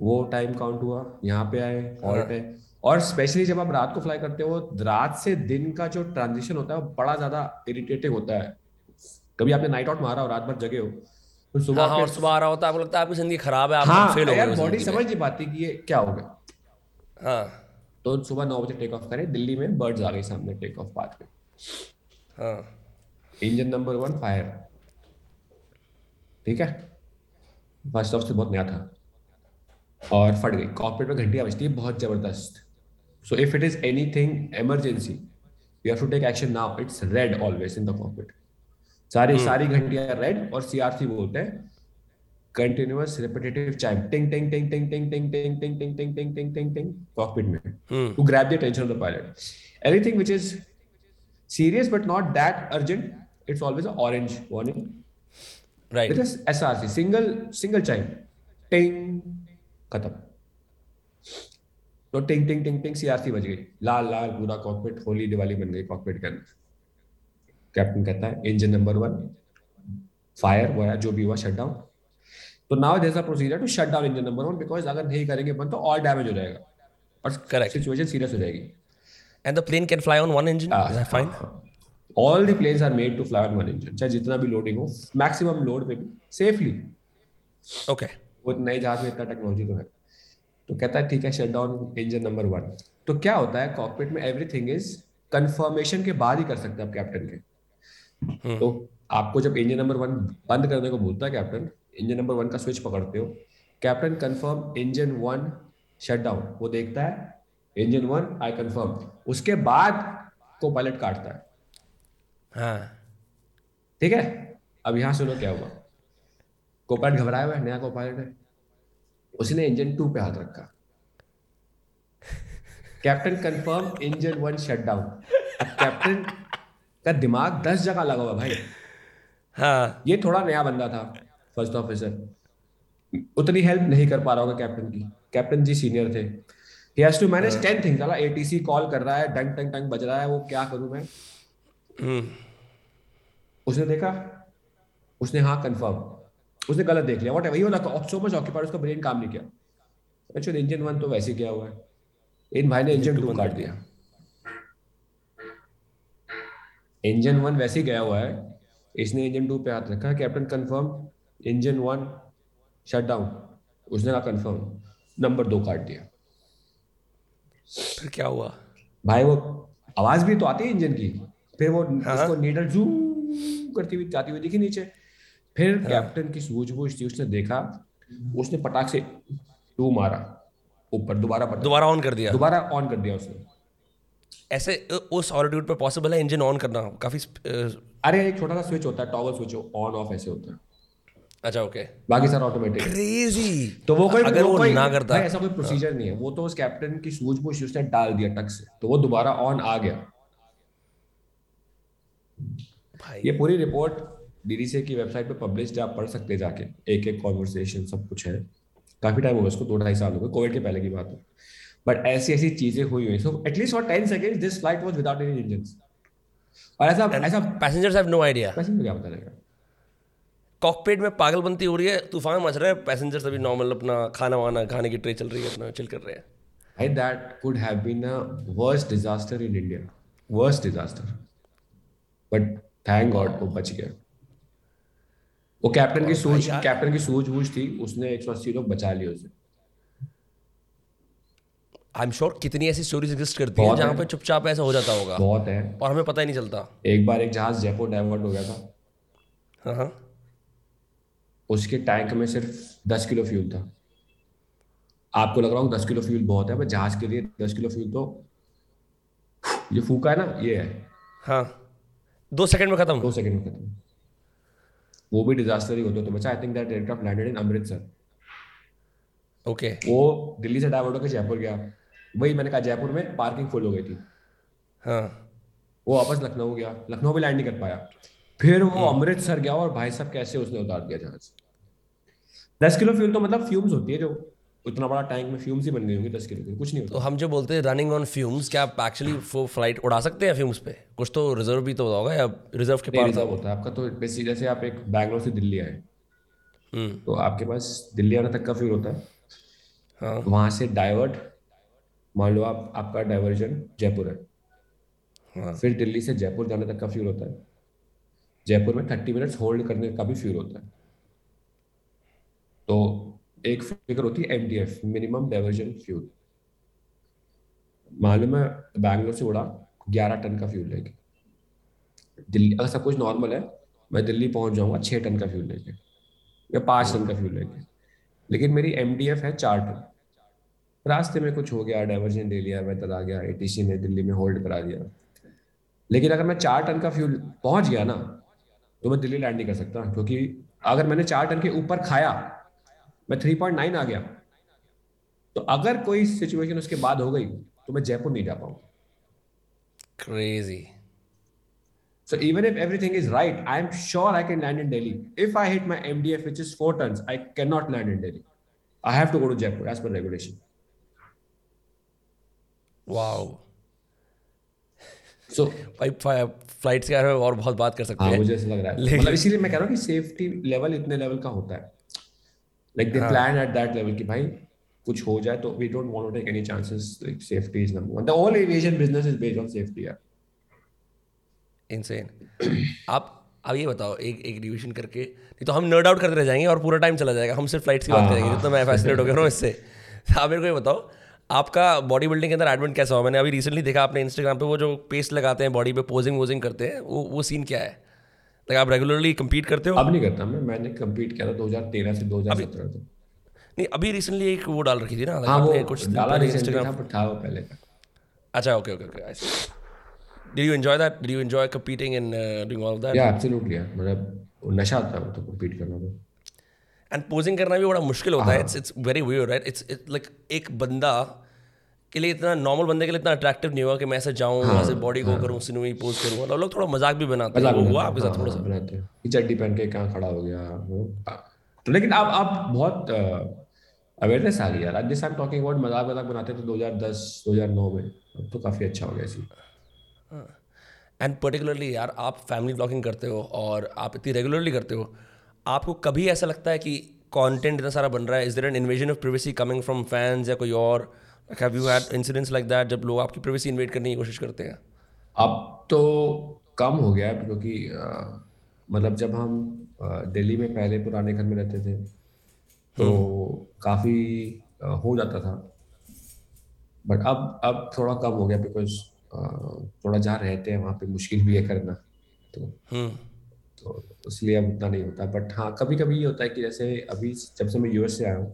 वो टाइम काउंट हुआ यहाँ पे आए हॉल्ट है। और स्पेशली जब आप रात को फ्लाई करते हो रात से दिन का जो ट्रांजिशन होता है वो बड़ा ज़्यादा इरिटेटिंग होता है। कभी आपने नाइट आउट मारा और रात भर जगे हो? तो सुबह हाँ, और सुबह आ रहा होता है आपको लगता है आपकी ज़िंदगी खराब है आप हाँ फेल हो यार बॉडी समझ नहीं पाती कि ये क्या हो गया। हाँ। तो सुबह नौ बजे टेक ऑफ़ करें दिल्ली में बर्ड्स आ गई सामने टेक ऑफ़ पाथ पे हाँ। इंजन नंबर वन फायर ठीक है? फ़र्स्ट ऑफ़ से बहुत नया था। और फट गई। कॉकपिट में घंटियाँ बजती है बहुत ज़बरदस्त। So if it is anything emergency you have to take action now it's red always in the cockpit सारी सारी घंटियाँ रेड और सीआरसी बोलते हैं कंटिन्यूअस रिपीटेटिव चाइम टिंग टिंग टिंग टिंग टिंग टिंग टिंग टिंग टिंग टिंग टिंग टिंग टिंग टिंग कॉकपिट में hmm to grab the attention of the pilot. Anything which is serious but not that urgent, it's always an orange warning. Right S R C single single chime टिंग खत्म तो टिंग टिंग टिंग टिंग सीआरसी बज गई लाल लाल पूरा कॉकपिट होली दिवाली बन गई कॉकपिट के अंदर कैप्टन कहता है इंजन नंबर वन फायर वो जो भी हुआ शट डाउन तो now there is a procedure to shut down engine number one because अगर नहीं करेंगे बंद तो और डैमेज हो जाएगा। और Correct. सिचुएशन सीरियस हो जाएगी। And the plane can fly on one engine is that fine all the planes are made to fly on one engine चाहे जितना भी लोडिंग हो मैक्सिमम लोड पे भी सेफली ओके वो नए जहाज़ में इतना टेक्नोलॉजी तो है। तो कहता है ठीक है shut down engine number one तो क्या होता है कॉकपिट में एवरीथिंग इज़ कंफर्मेशन के बाद ही कर सकते हैं आप कैप्टन के। तो आपको जब इंजन नंबर वन बंद करने को बोलता है कैप्टन इंजन नंबर वन का स्विच पकड़ते हो captain confirm engine one shut down वो देखता है इंजन वन आई कंफर्म उसके बाद को पायलट काटता है। हाँ। ठीक है? अब यहाँ सुनो क्या हुआ। कोपायलट घबराया हुआ है नया कोपायलट है। उसने इंजन टू पे हाथ रखा। Captain confirm engine one shut down captain का दिमाग दस जगह लगा हुआ भाई। हाँ। ये थोड़ा नया बंदा था फ़र्स्ट ऑफिसर उतनी हेल्प नहीं कर पा रहा होगा कैप्टन की। कैप्टन जी सीनियर थे। He has to manage ten things साला एटीसी कॉल कर रहा है डंग टंग टंग बज रहा है वो क्या करूँ मैं? हम्म, उसने देखा? उसने हाँ कंफर्म उसने गलत देख लिया। वट वही वाला सो मच ऑक्यूपाइड उसका ब्रेन काम नहीं किया। अच्छा इंजन वन तो वैसे किया हुआ है। इन भाई ने इंजन टू काट दिया। इंजन वन वैसे ही गया हुआ है। इसने इंजन टू पे हाथ रखा। Captain confirm engine one shut down उसने कहा कंफर्म नंबर दो काट दिया। फिर क्या हुआ? भाई वो आवाज़ भी तो आती है इंजन की। फिर वो हाँ। उसको नीडल जूम करती हुई जाती हुई दिखी नीचे। फिर कैप्टन की सूझबूझ थी उसने देखा। उसने पटाख से टू मारा। ऊपर दोबारा दोबारा ऑन कर दिया। दोबारा ऑन कर दिया उसने। ऐसे उस ऑल्टीट्यूड पे पॉसिबल है इंजन ऑन करना काफ़ी अरे एक छोटा सा स्विच होता है टॉगल स्विच ऑन ऑफ़ ऐसे होता है। अच्छा ओके okay. बाकी सारा ऑटोमेटिक क्रेजी तो वो कोई अगर वो कोई, ना करता। ऐसा कोई प्रोसीजर नहीं है। वो तो उस कैप्टन की सूझबूझ उसने डाल दिया टक से। तो वो दोबारा ऑन आ गया। भाई। ये पूरी रिपोर्ट डीडीसी की वेबसाइट पे पब्लिश आप पढ़ सकते जाके। एक एक कॉन्वर्सेशन सब कुछ है। काफ़ी टाइम हो गया उसको दो ढाई साल हो गए। कोविड के पहले की बात है। बट ऐसी ऐसी चीज़ें हुई हुई। So at least for ten second this flight was without any engine और ऐसा ऐसा passengers have no idea passenger क्या पता लगेगा? कॉकपिट में पागलबंती हो रही है तूफ़ान मच रहा है पैसेंजर्स अभी नॉर्मल अपना खाना वाना खाने की ट्रे चल रही है अपना चिल कर रहे हैं। Hey, that could have been a worst disaster in India. Worst disaster. But thank God वो बच गया। वो कैप्टन की सूझ कैप्टन की सूझबूझ थी उसने 180 लोग बचा लिए उसे। आई एम श्योर कितनी ऐसी स्टोरीज एग्जिस्ट करती हैं जहाँ पे चुपचाप ऐसा हो जाता होगा। बहुत है। और हमें पता ही नहीं चलता। एक बार एक जहाज़ जयपुर डाइवर्ट हो गया था। हाँ हाँ। उसके टैंक में सिर्फ़ 10 किलो फ्यूल था। आपको लग रहा हो 10 किलो फ्यूल बहुत है पर जहाज़ के लिए 10 किलो फ्यूल तो ये फूका है ना ये है। हाँ। दो सेकंड में खत्म। दो सेकंड में खत्म। वो भी डिजास्टर ही होता तो बचा I think that aircraft landed in Amritsar okay वो दिल्ली से डाइवर्ट होकर जयपुर गया। वही मैंने कहा जयपुर में पार्किंग फुल हो गई थी। हाँ। वो वापस लखनऊ गया। लखनऊ भी लैंड नहीं कर पाया। फिर वो अमृतसर गया और भाई साहब कैसे उसने उतार दिया जहाज़? दस किलो फ्यूल तो मतलब फ्यूम्स होती है जो इतना बड़ा टैंक में फ्यूम्स ही बन गई होंगी दस किलो की कुछ नहीं तो हम जो बोलते हैं रनिंग ऑन फ्यूम्स क्या आप एक्चुअली फ़्लाइट उड़ा सकते हैं फ्यूम्स पे? कुछ तो रिज़र्व भी तो होगा या रिज़र्व के रिज़र्व होता है। आपका तो बेसिक जैसे आप एक बैंगलोर से दिल्ली आए। हम्म। तो आपके पास दिल्ली आने तक का फ्यूल होता है। हाँ। वहाँ से डाइवर्ट मान लो आप आपका डाइवर्जन जयपुर है। हाँ। फिर दिल्ली से जयपुर जाने तक का फ्यूल होता है। जयपुर में थर्टी मिनट्स होल्ड करने का भी फ्यूल होता है। तो एक फिगर होती है एम मिनिमम डाइवर्जन फ्यूल मान लो मैं बैंगलोर से उड़ा ग्यारह टन का फ्यूल लेके। दिल्ली अगर सब कुछ नॉर्मल है मैं दिल्ली पहुँच जाऊँगा छः टन का फ्यूल लेके या पाँच टन का फ्यूल लेके। लेकिन मेरी एमडीएफ है चार टन। रास्ते में कुछ हो गया डाइवर्जन ले लिया मैं तला गया एटीसी में दिल्ली में होल्ड करा दिया लेकिन अगर मैं चार टन का फ्यूल पहुँच गया ना तो मैं दिल्ली लैंड नहीं कर सकता क्योंकि अगर मैंने चार टन के ऊपर खाया मैं थ्री पॉइंट नाइन आ गया तो अगर कोई सिचुएशन उसके बाद हो गई तो मैं जयपुर नहीं जा पाऊँगा crazy So even if everything is right, I'm sure I can land in Delhi. If I hit my MDF, which is four tons, I cannot land in Delhi. I have to go to Jaipur as per regulation. Wow So भाई flights के बारे में और बहुत बात कर सकते हाँ हैं। मुझे ऐसा लग रहा है। मतलब इसीलिए मैं कह रहा हूँ कि सेफ्टी लेवल इतने लेवल का होता है। Like they plan at that level कि भाई कुछ हो जाए तो we don't want to take any chances like safety is number one the whole aviation business is based on safety यार। इनसेन [clears throat] आप अब ये बताओ एक एक डिवीज़न करके नहीं तो हम नर्ड आउट करते रह जाएँगे और पूरा टाइम चला जाएगा। हम सिर्फ़ फ्लाइट्स की बात हाँ, करेंगे हाँ। जितना मैं फैसिनेट हो गया हूँ इससे। तो आप मेरे को ये बताओ आपका बॉडी बिल्डिंग के अंदर एडवेंट कैसा हुआ? मैंने अभी रिसेंटली देखा आपने इंस्टाग्राम पे वो जो पेस्ट लगाते हैं बॉडी पे पोजिंग वोजिंग करते हैं वो वो सीन क्या है? लाइक आप रेगुलरली compete करते हो? अब नहीं करता मैं मैंने कम्पीट किया था 2013 से 2017 तक। नहीं अभी रिसेंटली एक वो डाल रखी थी ना हाँ वो कुछ डाला था पर था वो पहले का। अच्छा okay okay okay I see Did you enjoy that? Did you enjoy competing and uh, doing all of या एब्सोल्युटली मतलब नशा है वो तो कम्पीट करना तो एंड पोजिंग करना भी बड़ा मुश्किल होता है। It's it's very weird right it's like एक बंदा के लिए इतना नॉर्मल बंदे के लिए इतना अट्रैक्टिव नहीं होगा कि मैं ऐसे जाऊँ ऐसे बॉडी को करूँ सिनुई पोज करूँ। और लोग थोड़ा मज़ाक भी बनाते हैं वो हुआ आपके हाँ, साथ थोड़ा हाँ, सा बनाते हैं। चड्डी पहन के कहाँ खड़ा हो गया वो तो लेकिन अब आप बहुत अवेयरनेस आ गई यार। आज जैसे टॉकिंग अबाउट मज़ाक मज़ाक बनाते थे 2010 2009 में अब तो काफ़ी अच्छा हो गया सी एंड पर्टिकुलरली यार आप फैमिली ब्लॉगिंग करते हो और आप इतनी रेगुलरली करते हो आपको कभी ऐसा लगता है कि कंटेंट इतना सारा बन रहा है? Is there an invasion of privacy coming from fans या कोई और? Have you had incidents like that जब लोग आपकी प्राइवेसी इन्वेट करने की कोशिश करते हैं? अब तो कम हो गया है क्योंकि मतलब जब हम दिल्ली में पहले पुराने घर में रहते थे तो काफ़ी हो जाता था। बट अब अब थोड़ा कम हो गया बिकॉज़ थोड़ा जहाँ रहते हैं वहाँ पे मुश्किल भी है करना तो हम्म। तो इसलिए अब उतना नहीं होता। बट हाँ कभी कभी ये होता है कि जैसे अभी जब से मैं यूएस से आया हूँ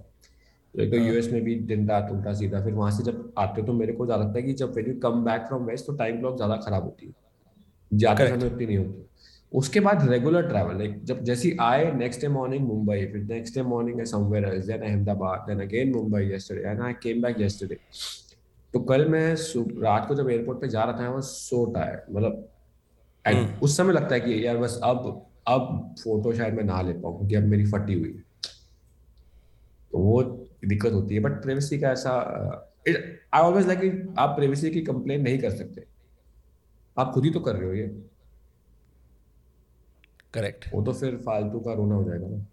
तो यूएस में भी दिन रात उल्टा सीधा फिर वहाँ से जब आते हो तो मेरे को ज़्यादा लगता है कि जब when you come back from west तो टाइम क्लॉक ज़्यादा खराब होती है। जाते. समय उतनी नहीं होती। उसके बाद रेगुलर ट्रैवल लाइक जब जैसे आए नेक्स्ट डे मॉर्निंग मुंबई फिर next day morning somewhere else then Ahmedabad then again Mumbai yesterday and I came back yesterday तो कल मैं रात को जब एयरपोर्ट पे जा रहा था I was so tired मतलब and उस समय लगता है कि यार बस अब अब फ़ोटो शायद मैं ना ले पाऊँ क्योंकि अब मेरी फटी हुई। है तो वो दिक्कत होती है बट प्राइवेसी का ऐसा आई ऑलवेज लाइक आप प्राइवेसी की कंप्लेन नहीं कर सकते। आप खुद ही तो कर रहे हो ये। करेक्ट वो तो फिर फालतू का रोना हो जाएगा ना।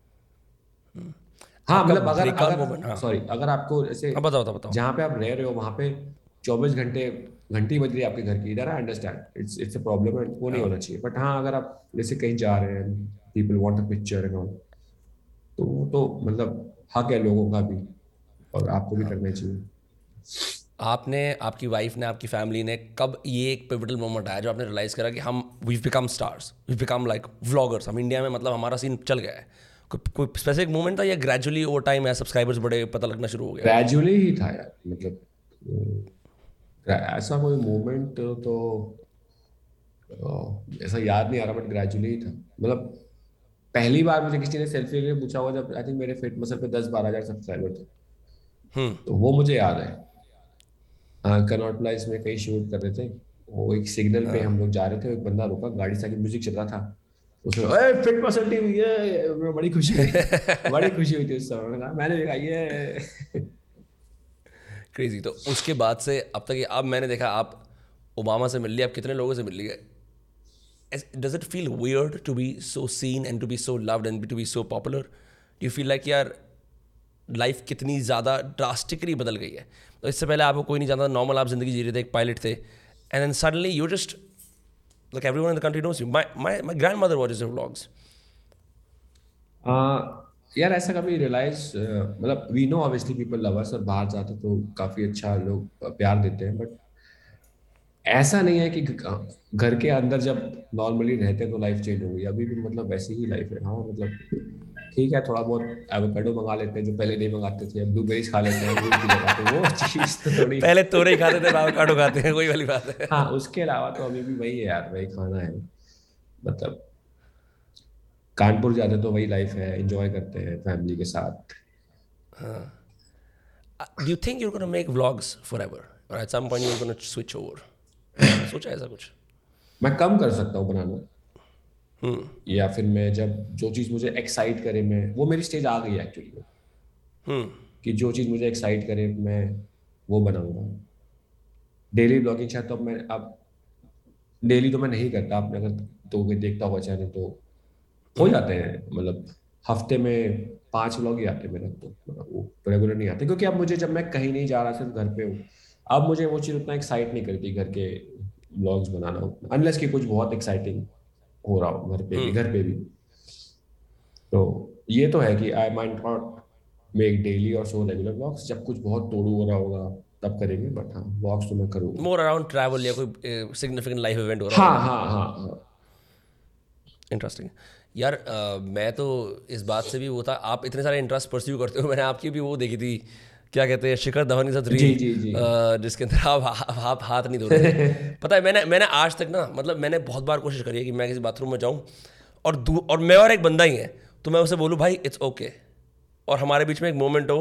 हाँ मतलब अगर breakout moment, हाँ। अगर सॉरी अगर आपको ऐसे हाँ बताओ बताओ बताओ। जहाँ पे आप रह रहे हो वहाँ पे 24 घंटे घंटी बज रही है आपके घर की इधर I understand it's it's a problem and वो नहीं होना चाहिए. बट हाँ अगर आप जैसे कहीं जा रहे हैं people want a picture and all तो वो तो मतलब हक है लोगों का भी और आपको भी करना चाहिए। आपने आपकी वाइफ ने आपकी फैमिली ने कब ये एक पिवटल मोमेंट आया जो आपने रियलाइज़ करा कि हम we become stars we become like vloggers हम इंडिया में मतलब हमारा सीन चल गया है। कोई कोई स्पेसिफिक मोमेंट था या ग्रेजुअली ओवर टाइम है सब्सक्राइबर्स बड़े पता लगना शुरू हो गया? ग्रेजुअली ही था यार मतलब ऐसा कोई मोमेंट तो ऐसा याद नहीं आ रहा बट ग्रेजुअली ही था। मतलब पहली बार मुझे किसी ने सेल्फी के लिए पूछा हुआ जब आई थिंक मेरे फिट मसल पे दस बारह हज़ार सब्सक्राइबर थे। हम्म। तो वो मुझे याद है। कनॉट प्लाइस में कहीं शूट कर रहे थे। वो एक सिग्नल पे हम लोग जा रहे थे एक बंदा रुका गाड़ी से म्यूज़िक चल रहा था। उसमें ओए फिट मसल टीम ये बड़ी खुशी हुई [laughs] बड़ी खुशी हुई थी उस समय। मैंने कहा ये क्रेजी तो उसके बाद से अब तक अब मैंने देखा आप ओबामा से मिल लिए आप कितने लोगों से मिल लिए? Does it feel weird to be so seen and to be so loved and to be so popular you feel like यार लाइफ कितनी ज़्यादा ड्रास्टिकली बदल गई है? तो इससे पहले आपको कोई नहीं जानता नॉर्मल आप ज़िंदगी जी रहे थे, एक पायलट थे and then suddenly you just like everyone in the country knows you my my my grandmother watch is vlogs यार ऐसा कभी रियलाइज़ मतलब we know obviously people love us और बाहर जाते तो काफ़ी अच्छा लोग प्यार देते हैं बट ऐसा नहीं है कि घर के अंदर जब नॉर्मली रहते हैं तो लाइफ चेंज हो गई अभी भी मतलब वैसी ही लाइफ है। हाँ मतलब ठीक है थोड़ा बहुत एवोकाडो मंगा लेते हैं जो पहले नहीं मंगाते थे अब ब्लूबेरीज खा लेते हैं वो चीज़ तो थोड़ी [laughs] पहले तोरे खाते थे एवोकाडो खाते हैं वही वाली बात है। हाँ उसके अलावा तो अभी भी वही है यार वही खाना है। मतलब कानपुर जाते तो वही लाइफ है एंजॉय करते हैं फैमिली के साथ। Do you think going to make vlogs forever? Or at some point you're going to switch over? [coughs] सोचा ऐसा कुछ? मैं कम कर सकता हूँ बनाना। हम्म या फिर मैं जब जो चीज़ मुझे एक्साइट करे मैं वो मेरी स्टेज आ गई एक्चुअली हम्म कि जो चीज़ मुझे एक्साइट करे मैं वो बनाऊँगा। डेली ब्लॉगिंग शायद तो अब मैं अब डेली तो मैं नहीं करता। आपने अगर तो देखता होगा चैनल तो हो जाते हैं मतलब हफ़्ते में पाँच व्लॉग ही आते मेरे तो वो रेगुलर नहीं आते क्योंकि अब मुझे जब मैं कहीं नहीं जा रहा सिर्फ़ घर पे हूँ अब मुझे वो चीज़ उतना एक्साइट नहीं करती घर के व्लॉग्स बनाना अनलेस कि कुछ बहुत एक्साइटिंग हो रहा हो घर पे भी घर पे भी। तो ये तो है कि I mind not make daily और सो रेगुलर व्लॉग्स जब कुछ बहुत तोड़ू हो रहा होगा तब करेंगे बट हाँ व्लॉग्स तो मैं करूँगा मोर अराउंड ट्रैवल या कोई सिग्निफिकेंट लाइफ इवेंट हो रहा हाँ हाँ हाँ हाँ। इंटरेस्टिंग यार अ, मैं तो इस बात से भी वो था आप इतने सारे इंटरेस्ट परस्यू करते हो मैंने आपकी भी वो देखी थी क्या कहते हैं शिखर धवन जी, जी, जी। जिसके अंदर आप हा- आप हाथ नहीं धो रहे [laughs] पता है मैंने मैंने आज तक ना मतलब मैंने बहुत बार कोशिश करी है कि मैं किसी बाथरूम में जाऊँ और दू और मैं और एक बंदा ही है तो मैं उसे बोलूँ भाई इट्स ओके और हमारे बीच में एक मोमेंट हो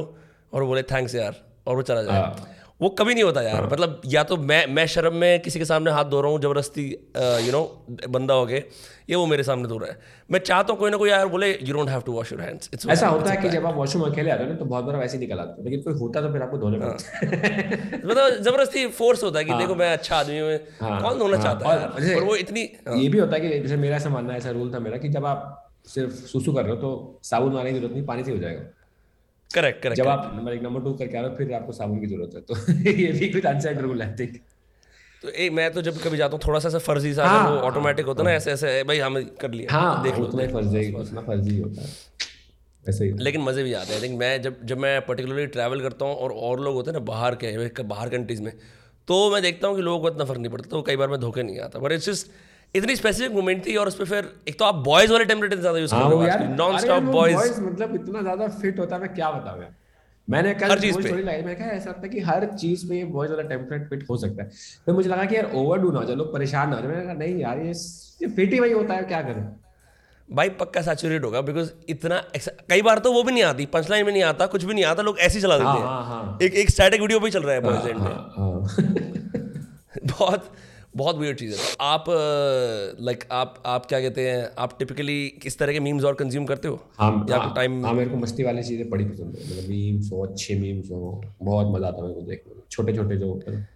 और बोले थैंक्स यार और वो चला जाए हाँ। वो कभी नहीं होता यार। मतलब या तो मैं मैं शर्म में किसी के सामने हाथ धो रहा हूँ ज़बरदस्ती यू नो बंदा हो गए ये वो मेरे सामने धो रहा। है मैं चाहता हूँ कोई ना कोई यार बोले you don't have to wash your hands it's ऐसा होता है कि जब आप वॉशरूम अकेले आते हो ना तो बहुत बार वैसे निकल आते हो लेकिन कोई होता तो फिर आपको धोने पड़ते। मतलब ज़बरदस्ती फोर्स होता है कि देखो मैं अच्छा आदमी हूँ हाँ, कौन धोना हाँ, चाहता है और वो इतनी हाँ, ये भी होता है कि जैसे मेरा ऐसा मानना है ऐसा रूल था मेरा कि जब आप सिर्फ़ सुसु कर रहे हो तो साबुन लाने की ज़रूरत नहीं पानी से हो जाएगा। करेक्ट करेक्ट जब आप नंबर एक नंबर टू करके आ रहे हो फिर आपको साबुन की ज़रूरत है। तो [laughs] ये भी कुछ अनसेट रूल है ठीक तो एक मैं तो जब कभी जाता हूँ थोड़ा सा ऐसा फर्जी सा हाँ, वो ऑटोमेटिक होता है ना ऐसे ऐसे भाई हम कर लिया। हाँ देख लो उतना फर्जी उतना फर्जी होता है। ऐसे ही लेकिन मज़े भी आते हैं लेकिन मैं जब जब मैं पर्टिकुलरली ट्रैवल करता हूँ और और लोग होते हैं ना बाहर के बाहर कंट्रीज़ में तो मैं देखता हूँ कि लोगों को इतना फ़र्क नहीं पड़ता तो कई बार मैं धोखे नहीं आता। बट इट्स जस्ट इतनी स्पेसिफिक मोमेंट थी और उस पर फिर एक तो आप बॉयज़ वाले टेम्परेचर ज़्यादा यूज़ हाँ कर रहे हो नॉन स्टॉप बॉयज़ मतलब इतना ज़्यादा फिट होता है मैं क्या बताऊँ यार? मैंने कल हर चीज़ पे। मैंने कहा ऐसा लगता है कि हर चीज़ में ये बॉयज़ वाला टेम्परेट फिट हो सकता है। फिर मुझे लगा कि यार ओवरडू ना हो जाए लोग परेशान ना हो जाए। मैंने कहा नहीं यार ये ये फिट ही वही होता है क्या करें? भाई पक्का सैचुरेट होगा बिकॉज़ इतना कई बार तो वो भी नहीं आती पंचलाइन में नहीं आता कुछ भी नहीं आता लोग ऐसे ही चला हाँ देते हाँ हाँ। हैं एक एक स्टैटिक वीडियो भी चल रहा है बॉयज़ एंड में। हाँ हाँ। [laughs] बहुत बहुत वियर्ड चीज़ है। तो आप लाइक आप आप क्या कहते हैं आप टिपिकली किस तरह के मीम्स और कंज्यूम करते हो? हाँ या हाँ, टाइम हाँ मेरे को मस्ती वाली चीज़ें बड़ी पसंद है। मतलब मीम्स हो अच्छे मीम्स हो बहुत मज़ा आता है मेरे को देखने में। छोटे छोटे जो होते हैं।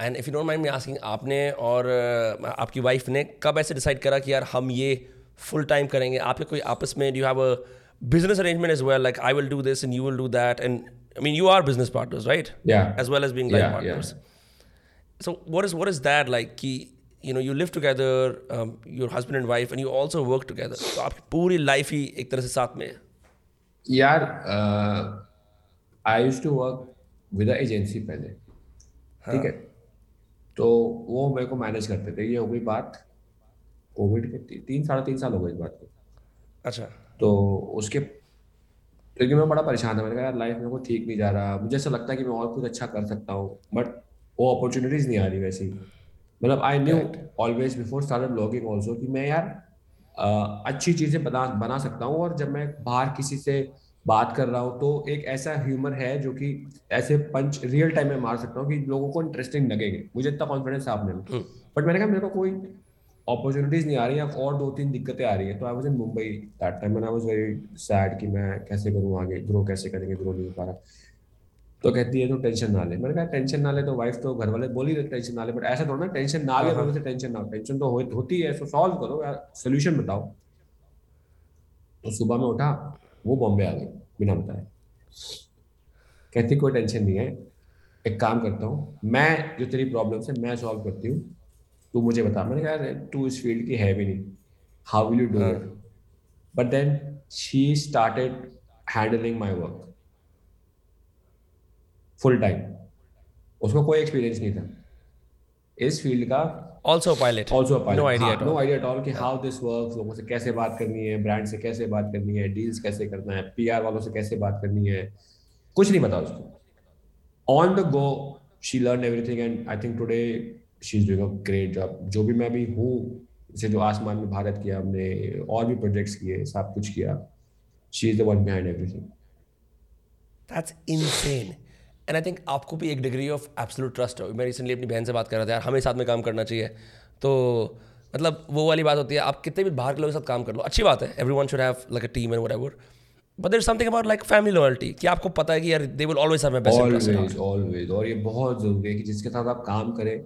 And if you don't mind me asking आपने और uh, आपकी वाइफ ने कब ऐसे डिसाइड करा कि यार हम ये फुल टाइम करेंगे? आपके कोई आपस में do have a business arrangement as well like I will do this and you will do that and I mean you are business partners right well as being life Yeah, partners. So what is what is that like? कि you know you live together um, your husband and wife and you also work together. तो आपकी पूरी life ही एक तरह से साथ में है। यार I use to work with agency पहले ठीक है? तो वो मेरे को मैनेज करते थे। ये हो गई बात कोविड के ती, तीन साढ़े तीन साल हो गए इस बात को। अच्छा। तो उसके क्योंकि मैं बड़ा परेशान था। मैंने कहा यार लाइफ मेरे को ठीक नहीं जा रहा। मुझे ऐसा लगता है कि मैं और कुछ अच्छा कर सकता हूँ बट वो अपॉर्चुनिटीज़ नहीं आ रही वैसी मतलब I knew always before started blogging also कि मैं यार अ, अच्छी चीज़ें बना बना सकता हूँ और जब मैं बाहर किसी से बात कर रहा हूँ तो एक ऐसा ह्यूमर है जो कि ऐसे पंच रियल टाइम में मार सकता हूँ कि लोगों को इंटरेस्टिंग लगेंगे। मुझे इतना कॉन्फिडेंस है अपने में। बट मैंने कहा मेरे को कोई अपॉर्चुनिटीज़ नहीं आ रही है और दो तीन दिक्कतें आ रही है। तो I was in Mumbai that time I was very sad कि मैं कैसे करूँ आगे ग्रो कैसे करेंगे ग्रो नहीं हो पा रहा। तो कहती है तो टेंशन ना ले। मैंने कहा टेंशन ना ले तो वाइफ तो घर वाले बोल ही रहे टेंशन ना ले। बट ऐसा थोड़ा ना टेंशन ना ले तो से टेंशन ना टेंशन तो हो, होती है सो सॉल्व करो यार सोल्यूशन बताओ। तो सुबह में उठा वो बॉम्बे आ गई बिना बताए। कहती कोई टेंशन नहीं है। एक काम करता हूँ मैं जो तेरी प्रॉब्लम है मैं सॉल्व करती हूँ। तू मुझे बता। मैंने कहा तू इस फ़ील्ड की है भी नहीं। How will you do it but then she started handling my work full time उसको कोई एक्सपीरियंस नहीं था। इस फ़ील्ड का also a pilot. Also no idea at all. No idea at all कि हाउ दिस वर्क्स लोगों से कैसे बात करनी है ब्रांड से कैसे बात करनी है डील्स कैसे करना है पीआर वालों से कैसे बात करनी है। कुछ नहीं पता उसको। On the go she learn everything and I think today she is doing a great job जो भी मैं भी हूँ जैसे जो आसमान में भारत किया हमने और भी प्रोजेक्ट्स किए सब कुछ किया she is the one behind everything That's insane. And I think आपको भी एक डिग्री ऑफ़ एब्सोल्यूट ट्रस्ट हो। मैं रिसेंटली अपनी बहन से बात कर रहा था यार हमें साथ में काम करना चाहिए। तो मतलब वो वाली बात होती है आप कितने भी बाहर के लोगों के साथ काम कर लो अच्छी बात है। Everyone should have like a team and whatever but there something about like family loyalty कि आपको पता है कि यार they will always have always always और ये बहुत ज़रूरी है कि जिसके साथ आप काम करें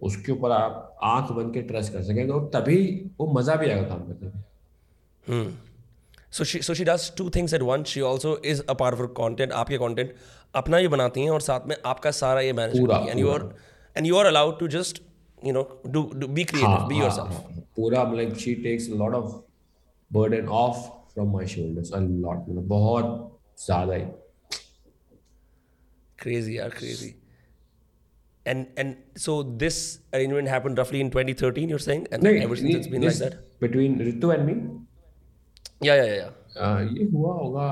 उसके ऊपर आप आँख बन के ट्रस्ट कर सकें तो तभी वो मज़ा भी आएगा काम करने में। So she so she does two things at one she also is a part of content आपके कंटेंट अपना ही बनाती हैं और साथ में आपका सारा ये manage and you are and you are allowed to just do be creative हाँ, be हाँ, हाँ, पूरा like she takes a lot of burden off from my shoulders a lot मतलब बहुत ज़्यादा ही crazy यार crazy and and so this arrangement happened roughly in 2013 you're saying and no, ever since it's been like that between Ritu and me yeah yeah yeah uh, ये हुआ होगा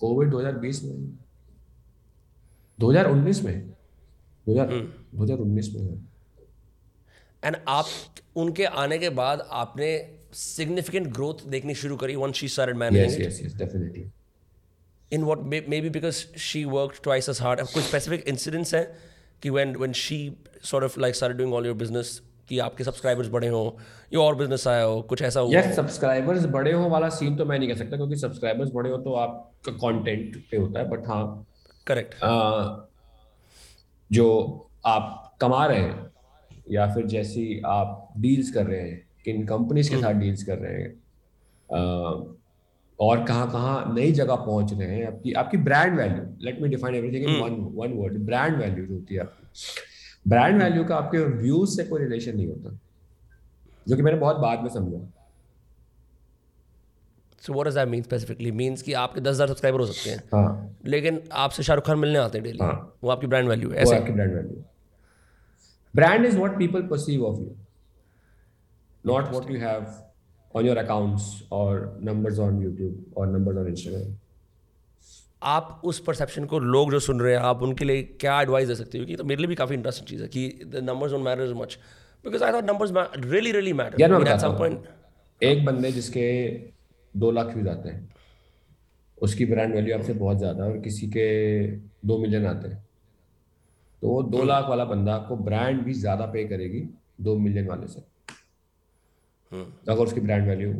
Covid 2020 में 2019 में। 2000 2019 में एंड आप उनके आने के बाद आपने सिग्निफिकेंट ग्रोथ देखनी शुरू करी when she started managing yes, yes, yes, definitely. In what may, maybe because she worked twice as hard. कुछ specific incidents हैं कि when when she sort of like started doing all your business कि आपके subscribers बड़े हो या और business आया हो कुछ ऐसा हुआ? Yes, सब्सक्राइबर्स बड़े हो वाला सीन तो मैं नहीं कह सकता क्योंकि सब्सक्राइबर्स बड़े हो तो आपका कंटेंट पे होता है बट हाँ करेक्ट जो आप कमा रहे हैं या फिर जैसी आप डील्स कर रहे हैं किन कंपनीज़ के साथ डील्स कर रहे हैं और कहाँ कहाँ नई जगह पहुँच रहे हैं आपकी आपकी brand value let me define everything in one one word brand value जो होती है आपकी। ब्रांड वैल्यू का आपके व्यूज़ से कोई रिलेशन नहीं होता जो कि मैंने बहुत बाद में समझा। So what does that mean specifically means कि आपके 10000 सब्सक्राइबर हो सकते हैं। हाँ। लेकिन आपसे शाहरुख खान मिलने आते हैं डेली हाँ। वो आपकी ब्रांड वैल्यू है ऐसे आपकी brand value brand is what people perceive of you not what you have on your accounts or numbers on youtube or numbers on instagram. आप उस परसेप्शन को लोग जो सुन रहे हैं आप उनके लिए क्या एडवाइस दे सकते हो? कि तो मेरे लिए भी काफ़ी इंटरेस्टिंग चीज़ है कि the numbers don't matter much because I thought numbers really really matter यार एक बंदे जिसके दो लाख व्यूज़ आते हैं। उसकी ब्रांड वैल्यू आपसे बहुत ज़्यादा और किसी के दो मिलियन आते हैं। तो वो दो लाख वाला बंदा आपको ब्रांड भी ज़्यादा पे करेगी दो मिलियन वाले से। हम्म। अगर उसकी ब्रांड वैल्यू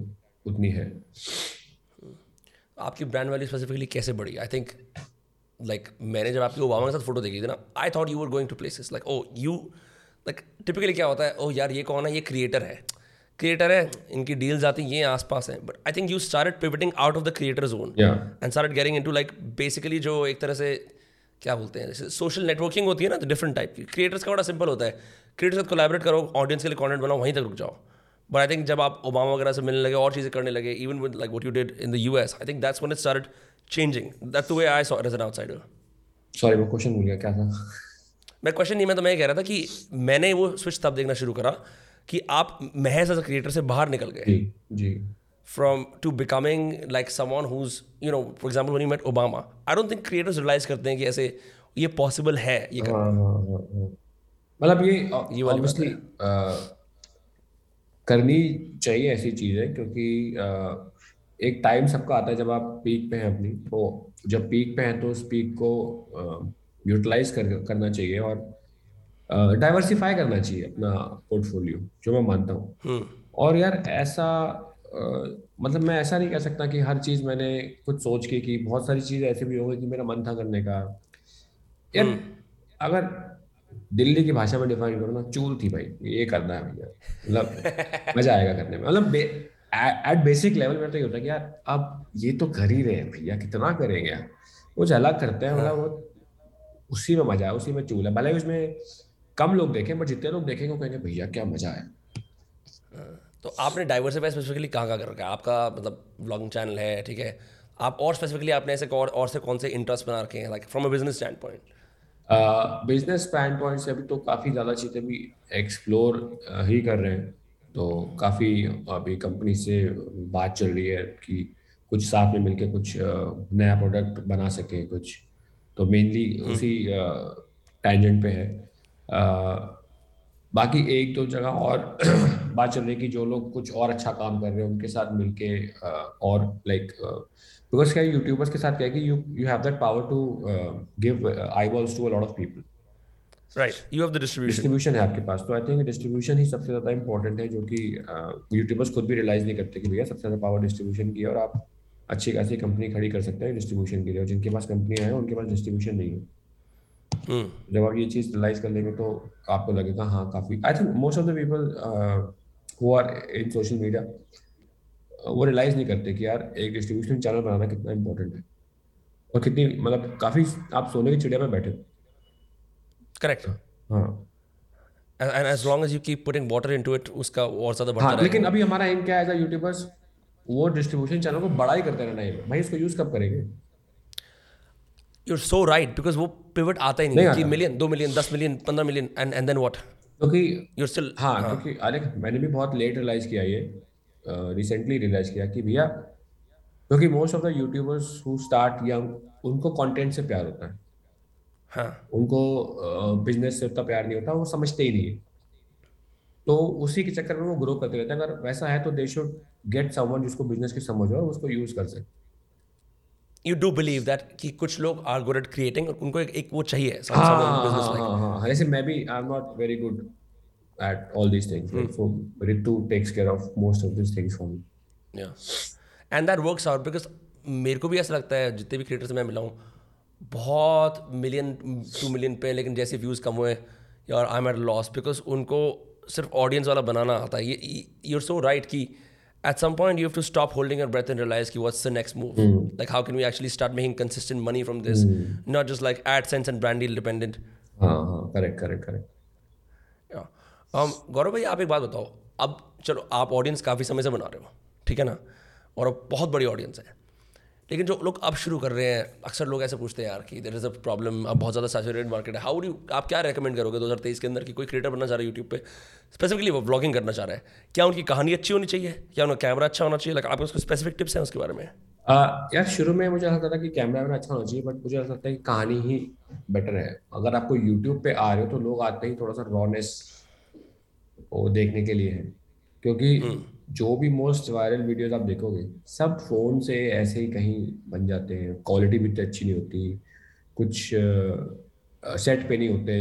उतनी है। आपकी ब्रांड वैल्यू स्पेसिफिकली कैसे बढ़ी? आई थिंक लाइक मैंने जब आपकी ओबामा के साथ फ़ोटो देखी थी ना I thought you were going to places like oh you like typically क्या होता है? ओ oh, यार ये कौन है? ये क्रिएटर है। क्रिएटर है इनकी डील्स आती हैं ये आसपास हैं। But I think you start pivoting out of the creator zone and start getting into like basically जो एक तरह से क्या बोलते हैं जैसे सोशल नेटवर्किंग होती है ना तो डिफरेंट टाइप की। क्रिएटर्स का बड़ा सिंपल होता है। क्रिएटर्स साथ कोलैबोरेट करो ऑडियंस के लिए कॉन्टेंट बनाओ वहीं तक रुक जाओ। बट आई थिंक जब आप ओबामा वगैरह से मिलने लगे और चीज़ें करने लगे even with like what you did in the U S I think that's one it start changing that the way I saw as an outsider sorry वो क्वेश्चन भूल गया क्या था? मैं क्वेश्चन नहीं मैं तो मैं ये कह रहा था कि मैंने वो स्विच तब देखना शुरू करा कि आप महज एज अ क्रिएटर से बाहर निकल गए। जी जी। From to becoming like someone who's you know for example when you met Obama I don't think creators realize करते हैं कि ऐसे ये पॉसिबल है ये करना। हाँ, हाँ, हाँ, मतलब ये ये ऑब्वियसली करनी चाहिए ऐसी चीज़ है क्योंकि एक टाइम सबका आता है जब आप पीक पे हैं अपनी तो जब पीक पे हैं तो उस पीक को यूटिलाइज कर, करना चाहिए और डाइवर्सिफाई करना चाहिए अपना पोर्टफोलियो जो मैं मानता हूँ। हम्म। और यार ऐसा मतलब मैं ऐसा नहीं कह सकता कि हर चीज़ मैंने कुछ सोच के की बहुत सारी चीज़ ऐसे भी हो गई कि मेरा मन था करने का। यार हम्म। अगर दिल्ली की भाषा में डिफाइन करो ना चूल थी भाई ये करना है भैया मतलब [laughs] मज़ा आएगा करने में। मतलब एट बेसिक लेवल में तो ये होता है कि यार अब ये तो कर ही रहे हैं भैया कितना करेंगे? कुछ अलग करते हैं मतलब वो उसी में मज़ा है उसी में चूल है। भले उसमें कम लोग देखें बट जितने लोग देखेंगे वो कहेंगे भैया क्या मज़ा है तो आपने डाइवर्सिफाई स्पेसिफिकली कहाँ कहाँ कर रखा है? आपका मतलब ब्लॉगिंग चैनल है ठीक है? आप और स्पेसिफिकली आपने ऐसे और, और से कौन से इंटरेस्ट बना रखे हैं like from a business standpoint business standpoint से अभी तो काफ़ी ज़्यादा चीज़ें भी एक्सप्लोर ही कर रहे हैं। तो काफ़ी अभी कंपनी से बात चल रही है कि कुछ साथ में मिलके कुछ नया प्रोडक्ट बना सके कुछ। तो मेनली हम्म। उसी टेंजेंट पे है। बाकी एक दो जगह और [clears throat] बात चल रही है कि जो लोग कुछ और अच्छा काम कर रहे हैं उनके साथ मिलके और लाइक बिकॉज़ क्या यूट्यूबर्स के साथ क्या है कि you you have that power to give eyeballs to a lot of people right you have the distribution distribution है आपके पास। तो आई थिंक डिस्ट्रीब्यूशन ही सबसे ज़्यादा इंपॉर्टेंट है जो कि यूट्यूबर्स खुद भी रियलाइज़ नहीं करते कि भैया सबसे ज़्यादा पावर डिस्ट्रीब्यूशन की है और आप अच्छी खासी कंपनी खड़ी कर सकते हैं डिस्ट्रीब्यूशन के लिए। और जिनके पास कंपनियाँ हैं उनके पास डिस्ट्रीब्यूशन नहीं है। जब आप ये चीज़ रियलाइज़ कर लेंगे तो आपको लगेगा हाँ काफ़ी। I think most of the people who are in social media वो रियलाइज़ नहीं करते कि यार एक डिस्ट्रीब्यूशन चैनल बनाना कितना इंपॉर्टेंट है। और कितनी मतलब काफ़ी आप सोने की चिड़िया पे बैठे करेक्ट हाँ। And as long as you keep putting water into it उसका और ज़्यादा बढ़ता हाँ लेकिन अभी हमारा एम क्या है एज यूट्यूबर्स वो डिस्ट्रीब्यूशन चैनल को बड़ा ही करते रहना है। भाई इसको यूज़ कब करेंगे? You are so right because वो पिवट आता ही नहीं नहीं कि मिलियन दो मिलियन दस मिलियन पंद्रह million and and then what क्योंकि यू आर स्टिल हाँ। क्योंकि अरे मैंने भी बहुत लेट रियलाइज़ किया ये रिसेंटली रियलाइज़ किया कि भैया क्योंकि most of the YouTubers who start young उनको कंटेंट से प्यार होता है। हाँ। उनको बिज़नेस से उतना प्यार नहीं होता वो समझते ही नहीं है। तो उसी के चक्कर में वो ग्रो करते रहते हैं। अगर वैसा है तो दे शुड गेट समवन जिसको बिज़नेस की समझ हो और उसको यूज़ कर सके। यू डू बिलीव दैट कि कुछ लोग आर गुड एट क्रिएटिंग और उनको एक, एक वो चाहिए हाँ हाँ हाँ जैसे मैं भी I am not very good at all these things. Like, so Ritu takes care of most of these things for me. Yeah. And that works out because मेरे को भी ऐसा लगता है जितने भी क्रिएटर्स मैं मिला हूँ बहुत मिलियन टू मिलियन पे लेकिन जैसे व्यूज़ कम हुए यार I am at loss because उनको सिर्फ़ ऑडियंस वाला बनाना आता है ये यू आर सो राइट कि at some point you have to stop holding your breath and realize ki, what's the next move mm. like how can we actually start making consistent money from this mm. not just like AdSense and brand deal dependent हाँ हाँ correct correct correct Yeah. um, Gaurav भाई आप एक बात बताओ अब चलो आप ऑडियंस काफ़ी समय से बना रहे हो ठीक है ना और अब बहुत बड़ी ऑडियंस है लेकिन जो लोग अब शुरू कर रहे हैं अक्सर लोग ऐसे पूछते हैं यार कि देर इज़ अ प्रॉब्लम अब बहुत ज़्यादा सैचुरेटेड मार्केट है। हाउ डू आप क्या रेकमेंड करोगे 2023 के अंदर कि कोई क्रिएटर बनना चाह रहा है यूट्यूब पे? स्पेसिफिकली वो ब्लॉगिंग करना चाह रहा है। क्या उनकी कहानी अच्छी होनी चाहिए? क्या उनका कैमरा अच्छा होना चाहिए? आपके उसको स्पेसिफिक टिप्स हैं उसके बारे में? यार शुरू में मुझे लगता था कि कैमरा वैमरा अच्छा होना चाहिए बट मुझे लगता है कि कहानी ही बेटर है। अगर आपको यूट्यूब पे आ रहे हो तो लोग आते ही थोड़ा सा रॉनेस वो देखने के लिए है। क्योंकि जो भी मोस्ट वायरल वीडियोस आप देखोगे सब फ़ोन से ऐसे ही कहीं बन जाते हैं। क्वालिटी भी इतनी अच्छी नहीं होती। कुछ सेट पे नहीं होते।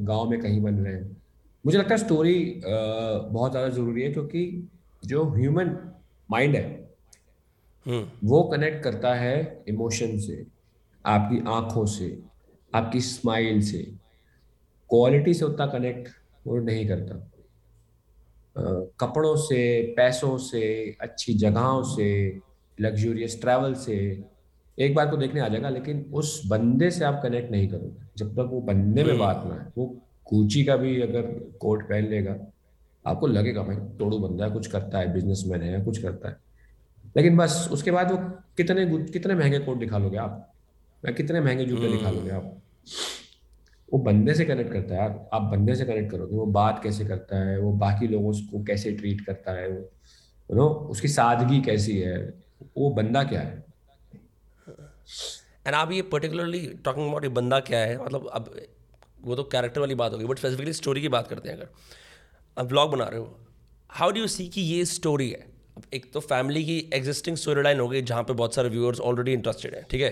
गाँव में कहीं बन रहे हैं। मुझे लगता है स्टोरी बहुत ज़्यादा ज़रूरी है क्योंकि जो ह्यूमन माइंड है हम्म। वो कनेक्ट करता है इमोशन से आपकी आँखों से आपकी स्माइल से। क्वालिटी से उतना कनेक्ट वो नहीं करता। कपड़ों से पैसों से अच्छी जगहों से लग्जूरियस ट्रैवल से एक बार को देखने आ जाएगा लेकिन उस बंदे से आप कनेक्ट नहीं करोगे। जब तक वो बंदे में बात ना है वो कूची का भी अगर कोट पहन लेगा आपको लगेगा भाई तोड़ू बंदा है कुछ करता है बिजनेसमैन है कुछ करता है। लेकिन बस उसके बाद वो कितने कितने महँगे कोट दिखा लोगे आप? कितने महँगे जूते दिखा लोगे आप? वो बंदे से कनेक्ट करता है यार। आप बंदे से कनेक्ट करोगे वो बात कैसे करता है, वो बाकी लोगों को कैसे ट्रीट करता है, वो यू नो उसकी सादगी कैसी है, वो बंदा क्या है? एंड आप ये पर्टिकुलरली टॉकिंग अबाउट ये बंदा क्या है मतलब अब वो तो कैरेक्टर वाली बात होगी बट स्पेसिफिकली स्टोरी की बात करते हैं अगर। अब ब्लॉग बना रहे हो हाउ डू यू सी कि ये स्टोरी है? अब एक तो फैमिली की एग्जिस्टिंग स्टोरी लाइन हो गई, जहाँ पे बहुत सारे व्यूअर्स ऑलरेडी इंटरेस्टेड हैं, ठीक है?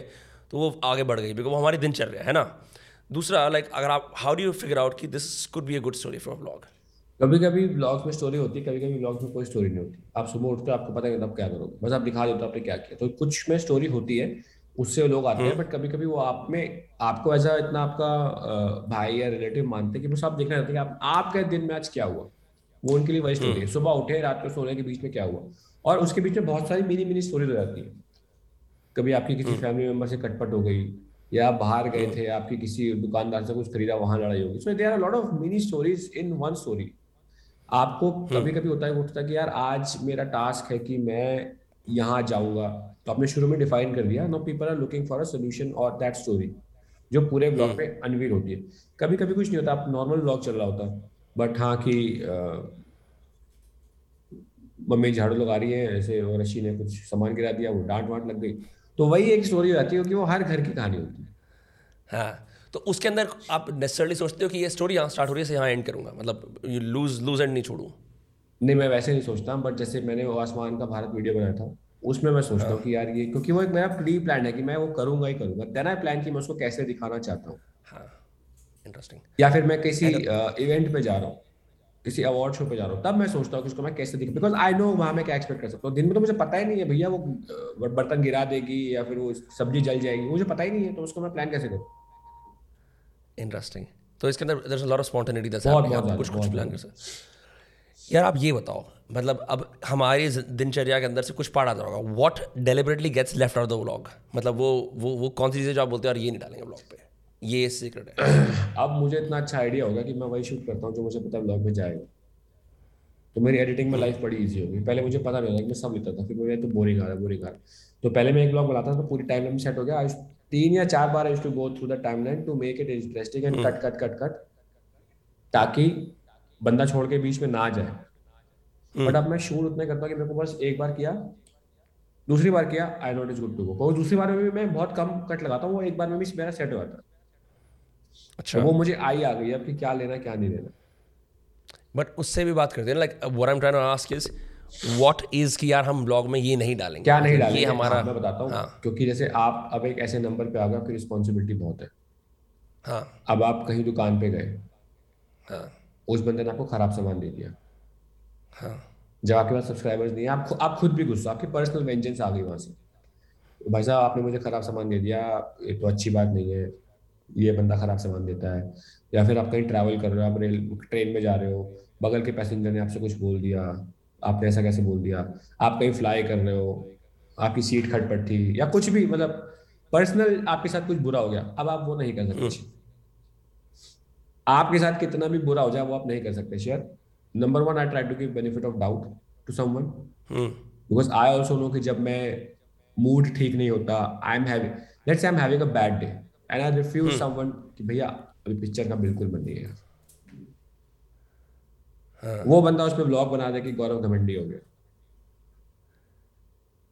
तो वो आगे बढ़ गई बिकॉज़ वो हमारी दिनचर्या है ना? दूसरा लाइक अगर आप how do you figure out कि this could be a good story for blog कभी कभी ब्लॉग्स में स्टोरी होती है कभी कभी ब्लॉग्स में कोई स्टोरी नहीं होती। आप सुबह उठते आपको पता नहीं तब क्या करोगे। बस आप दिखा देते हो आपने क्या किया। तो कुछ में स्टोरी होती है उससे लोग आते हैं बट कभी कभी वो आप में आपको ऐसा इतना आपका भाई या रिलेटिव मानते हैं कि बस आप देखना चाहते हैं कि आप आपके दिन में आज क्या हुआ। वो उनके लिए वही स्टोरी है। सुबह उठे रात को सोने के बीच में क्या हुआ। और उसके बीच में बहुत सारी मिनी मिनी स्टोरीज हो जाती है। कभी आपकी किसी फैमिली मेंबर से कटपट हो गई या आप बाहर गए थे आपकी किसी दुकानदार से कुछ खरीदा वहाँ लड़ाई होगी। So there are lot of mini stories in one story आपको कभी कभी होता है है कि यार आज मेरा टास्क है कि मैं यहाँ जाऊँगा। तो आपने शुरू में डिफाइन कर दिया। No people are looking for a solution और दैट स्टोरी जो पूरे ब्लॉग में अनवीर होती है। कभी कभी कुछ नहीं होता आप नॉर्मल ब्लॉग चल रहा होता। बट हाँ कि मम्मी झाड़ू लगा रही है ऐसे और रशी ने कुछ सामान गिरा दिया वो डांट वांट लग गई। तो वही एक स्टोरी हो जाती है क्योंकि वो हर घर की कहानी होती है। हाँ तो उसके अंदर आप नेसेसरली सोचते हो कि ये स्टोरी यहाँ स्टार्ट हो रही है यहाँ एंड करूँगा। मतलब यू लूज लूज एंड नहीं छोड़ूँ। नहीं मैं वैसे नहीं सोचता बट जैसे मैंने वो आसमान का भारत वीडियो बनाया था उसमें मैं सोचता हूँ कि यार ये क्योंकि वो एक मेरा प्री प्लान है कि मैं वो करूँगा ही करूँगा। देन आई प्लान कि मैं उसको कैसे दिखाना चाहता हूँ। हाँ इंटरेस्टिंग या फिर मैं किसी इवेंट पे जा रहा हूँ। किसी अवार्ड शो पे जा रहा हूँ। तब मैं सोचता हूँ कि उसको मैं कैसे दिख? बिकॉज़ आई नो वहाँ मैं क्या एक्सपेक्ट कर सकता हूँ। दिन में तो मुझे पता ही नहीं है भैया वो बर्तन गिरा देगी या फिर वो सब्ज़ी जल जाएगी। मुझे पता ही नहीं है तो उसको मैं प्लान कैसे करूँ? इंटरेस्टिंग तो इसके अंदर there is a lot of spontaneity that's happening कुछ कुछ प्लान कर सकते यार आप ये बताओ मतलब अब हमारी दिनचर्या के अंदर से कुछ पार्ट आता होगा। What deliberately gets left out the vlog मतलब वो वो वो कौन सी चीज़ें जो आप बोलते हो यार ये नहीं डालेंगे व्लॉग पे? ये सीक्रेट है। [clears throat] अब मुझे इतना अच्छा आइडिया होगा कि मैं वही शूट करता हूँ जो मुझे पता ब्लॉग में जाएगा। तो मेरी एडिटिंग में लाइफ बड़ी ईजी होगी। पहले मुझे पता नहीं होता कि मैं सब लेता था फिर मुझे तो बोरिंग आ रहा है बोरिंग आ रहा है। तो पहले मैं एक ब्लॉग बनाता था तो पूरी टाइम लाइन सेट हो गया। आज तीन या चार बार I to go through the timeline to make it interesting and cut cut cut cut ताकि बंदा छोड़ के बीच में ना जाए। But hmm. अब मैं शूट उतना करता कि मेरे को बस एक बार किया दूसरी बार किया I not is good to go दूसरी बार में भी मैं बहुत कम कट लगाता हूँ वो एक बार में भी मेरा सेट हो जाता अच्छा। वो मुझे आई आ गई अब कि क्या लेना क्या नहीं लेना बट उससे भी बात करते हैं like what I am trying to ask is what is कि यार हम ब्लॉग में ये नहीं डालेंगे? क्या नहीं डालेंगे? ये हमारा हाँ, मैं बताता हूँ। हाँ. क्योंकि जैसे आप अब एक ऐसे नंबर पे आ गए आपकी रिस्पॉन्सिबिलिटी बहुत है। हाँ। अब आप कहीं दुकान पे गए। हाँ। उस बंदे ने आपको खराब सामान दे दिया। हाँ। जब आपके पास सब्सक्राइबर्स नहीं है आप आप खुद भी गुस्सा आपकी पर्सनल वेंजेंस आ गई वहाँ से। भाई साहब आपने मुझे खराब सामान दे दिया ये तो अच्छी बात नहीं है। ये बंदा खराब सामान देता है या फिर आप कहीं ट्रैवल कर रहे हो आप रेल ट्रेन में जा रहे हो बगल के पैसेंजर ने आपसे कुछ बोल दिया आपने ऐसा कैसे बोल दिया आप कहीं फ्लाई कर रहे हो आपकी सीट खटपट थी या कुछ भी मतलब पर्सनल आपके साथ कुछ बुरा हो गया अब आप वो नहीं कर सकते हम्म। आपके साथ कितना भी बुरा हो जाए वो आप नहीं कर सकते share number one I try to give benefit of doubt to someone because I also know कि जब मैं मूड ठीक नहीं होता I am having let's I am having a bad day and I refuse someone कि भैया अभी picture का बिल्कुल मन नहीं है। हाँ. वो बंदा उस पर ब्लॉग बना दे कि गौरव घमंडी हो गया।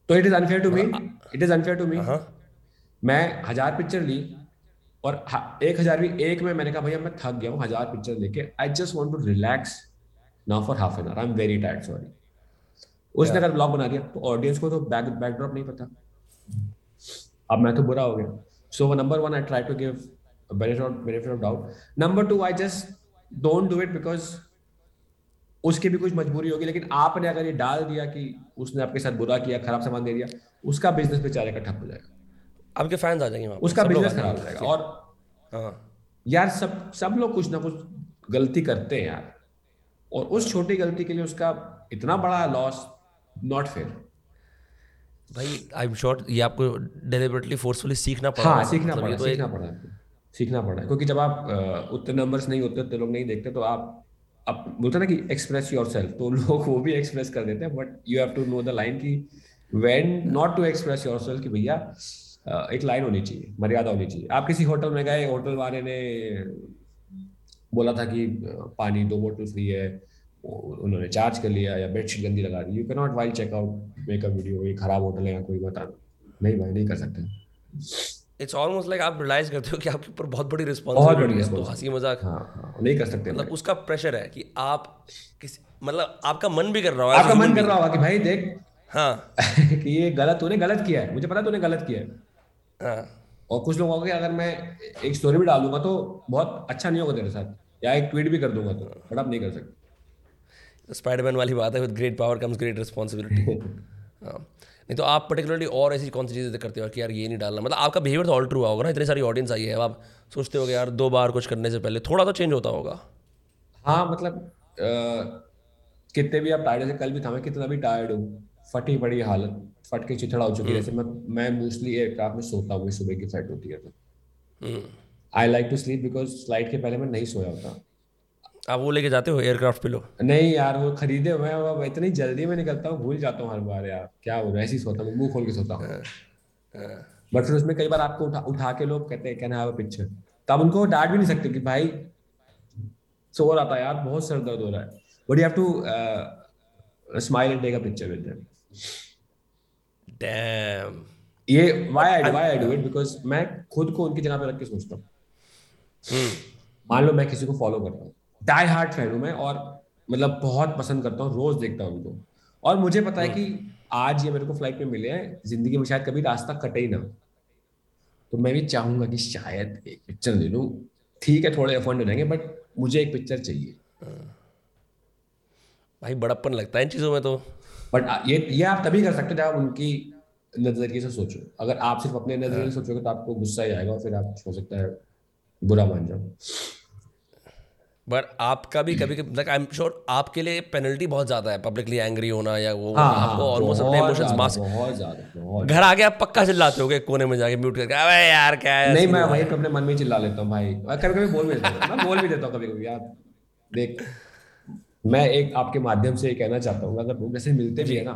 तो it is unfair to me it is unfair to me मैं हज़ार पिक्चर ली और एक हज़ार भी एक में मैंने कहा भैया मैं थक गया हूँ हज़ार पिक्चर लेके I just want to relax now for half an hour I am very tired sorry उसने अगर ब्लॉग बना दिया तो ऑडियंस को तो बैक बैकड्रॉप नहीं पता। अब मैं तो बुरा हो गया। So number one I try to give benefit of doubt. Number two i just don't do it because उसकी भी कुछ मजबूरी होगी लेकिन आपने अगर ये डाल दिया कि उसने आपके साथ बुरा किया खराब सामान दे दिया उसका बिज़नेस बेचारे का ठप हो जाएगा। आपके फैंस आ जाएँगे उसका बिज़नेस खराब हो जाएगा। और हाँ। यार सब सब लोग कुछ ना कुछ गलती करते हैं यार। और उस छोटी गलती के लिए उसका इतना बड़ा लॉस नॉट फेयर भाई आई एम श्योर ये आपको डेलिबरेटली फोर्सफुली सीखना पड़ा हाँ सीखना मतलब पड़ा तो सीखना पड़ा सीखना पड़ा। क्योंकि जब आप उतने नंबर्स नहीं होते उतने लोग नहीं देखते तो आप अब बोलते ना कि एक्सप्रेस योर सेल्फ तो लोग [laughs] वो भी एक्सप्रेस कर देते हैं but you have to know the line की when not to express yourself कि भैया एक लाइन होनी चाहिए मर्यादा होनी चाहिए। आप किसी होटल में गए होटल वाले ने बोला था कि पानी दो बोतल फ्री है उन्होंने चार्ज कर लिया या बेडशीट गंदी लगा दी। You can not while checkout make a video ये खराब होटल है या कोई बता। नहीं भाई नहीं कर सकते। इट्स ऑलमोस्ट लाइक आप रियलाइज़ करते हो कि आपके ऊपर बहुत बड़ी रिस्पॉन्सिबिलिटी है तो हँसी मज़ाक। हाँ, हाँ, नहीं कर सकते। मतलब उसका प्रेशर है कि आप किसी मतलब आपका मन भी कर रहा होगा। आपका मन कर रहा होगा कि भाई देख हाँ। [laughs] कि ये गलत तूने गलत किया है। मुझे पता तूने गलत किया है। हाँ। और कुछ लोगों को अगर मैं एक स्टोरी भी डालूँगा तो बहुत अच्छा नहीं होगा तेरे साथ। या एक ट्वीट भी कर दूँगा तो बट आप नहीं कर सकते। स्पाइडरमैन वाली बात है with great power comes great responsibility हाँ। नहीं तो आप पर्टिकुलरली और ऐसी कौन सी चीज़ें करते हो कि यार ये नहीं डालना? मतलब आपका बिहेवियर तो ऑल ट्रू होगा ना इतनी सारी ऑडियंस आई है अब सोचते हो यार दो बार कुछ करने से पहले थोड़ा तो चेंज होता होगा। हाँ मतलब कितने भी आप टायर्ड जैसे कल भी था मैं कितना भी टायर्ड हूँ फटी पड़ी हालत फट के चिथड़ा हो चुकी है हम्म। जैसे मैं मैं मोस्टली एयरक्राफ्ट में सोता हूँ सुबह की फ़्लाइट होती है तो। I like to sleep because flight के पहले मैं नहीं सोया होता। आप वो लेके जाते हो एयरक्राफ्ट पिलो नहीं यार वो खरीदे हुए हैं अब इतनी जल्दी में निकलता हूँ भूल जाता हूँ हर बार यार। क्या हो ऐसे ही सोता हूँ मुँह खोल के सोता हूँ। बट हाँ, हाँ। फिर उसमें कई बार आपको उठा उठा के लोग कहते हैं कहना है पिक्चर तो आप उनको डांट भी नहीं सकते कि भाई सो रहा था यार बहुत सर दर्द हो रहा है। But you have to smile and take a picture with them damn ये why I why I do it because मैं खुद को उनकी जगह पे रख के सोचता हूँ। हम्म। मान लो मैं किसी को फॉलो करता हूँ। डाई हार्ट फ़ैन हूँ मैं और मतलब बहुत पसंद करता हूँ रोज देखता हूँ उनको। और मुझे पता है कि आज ये मेरे को फ़्लाइट में मिले हैं ज़िंदगी में शायद कभी रास्ता कटे ही ना। तो मैं भी चाहूँगा कि शायद एक पिक्चर ले लूँ। ठीक है थोड़े फंड हो जाएँगे बट मुझे एक पिक्चर चाहिए। भाई बड़प्पन लगता है इन चीज़ों में तो। बट ये ये आप तभी कर सकते जब उनकी नज़रिए से सोचो। अगर आप सिर्फ़ अपने नज़रिए से सोचोगे तो आपको गुस्सा ही आएगा और फिर आप हो सकता है बुरा मान जाओ। बट आपका भी कभी कभी लाइक आई एम श्योर आपके लिए पेनल्टी बहुत ज़्यादा है पब्लिकली एंग्री होना या वो हाँ, आपको हाँ, ऑलमोस्ट अपने इमोशंस ज़्यादा घर आके आप पक्का चिल्लाते होगे कोने में जाके म्यूट करके अबे यार क्या है? नहीं मैं वही अपने मन में चिल्ला लेता हूँ भाई। कभी कभी बोल भी देता हूँ मैं बोल भी देता हूँ कभी कभी यार। देख मैं एक आपके माध्यम से ये कहना चाहता हूँ अगर लोग जैसे मिलते भी है ना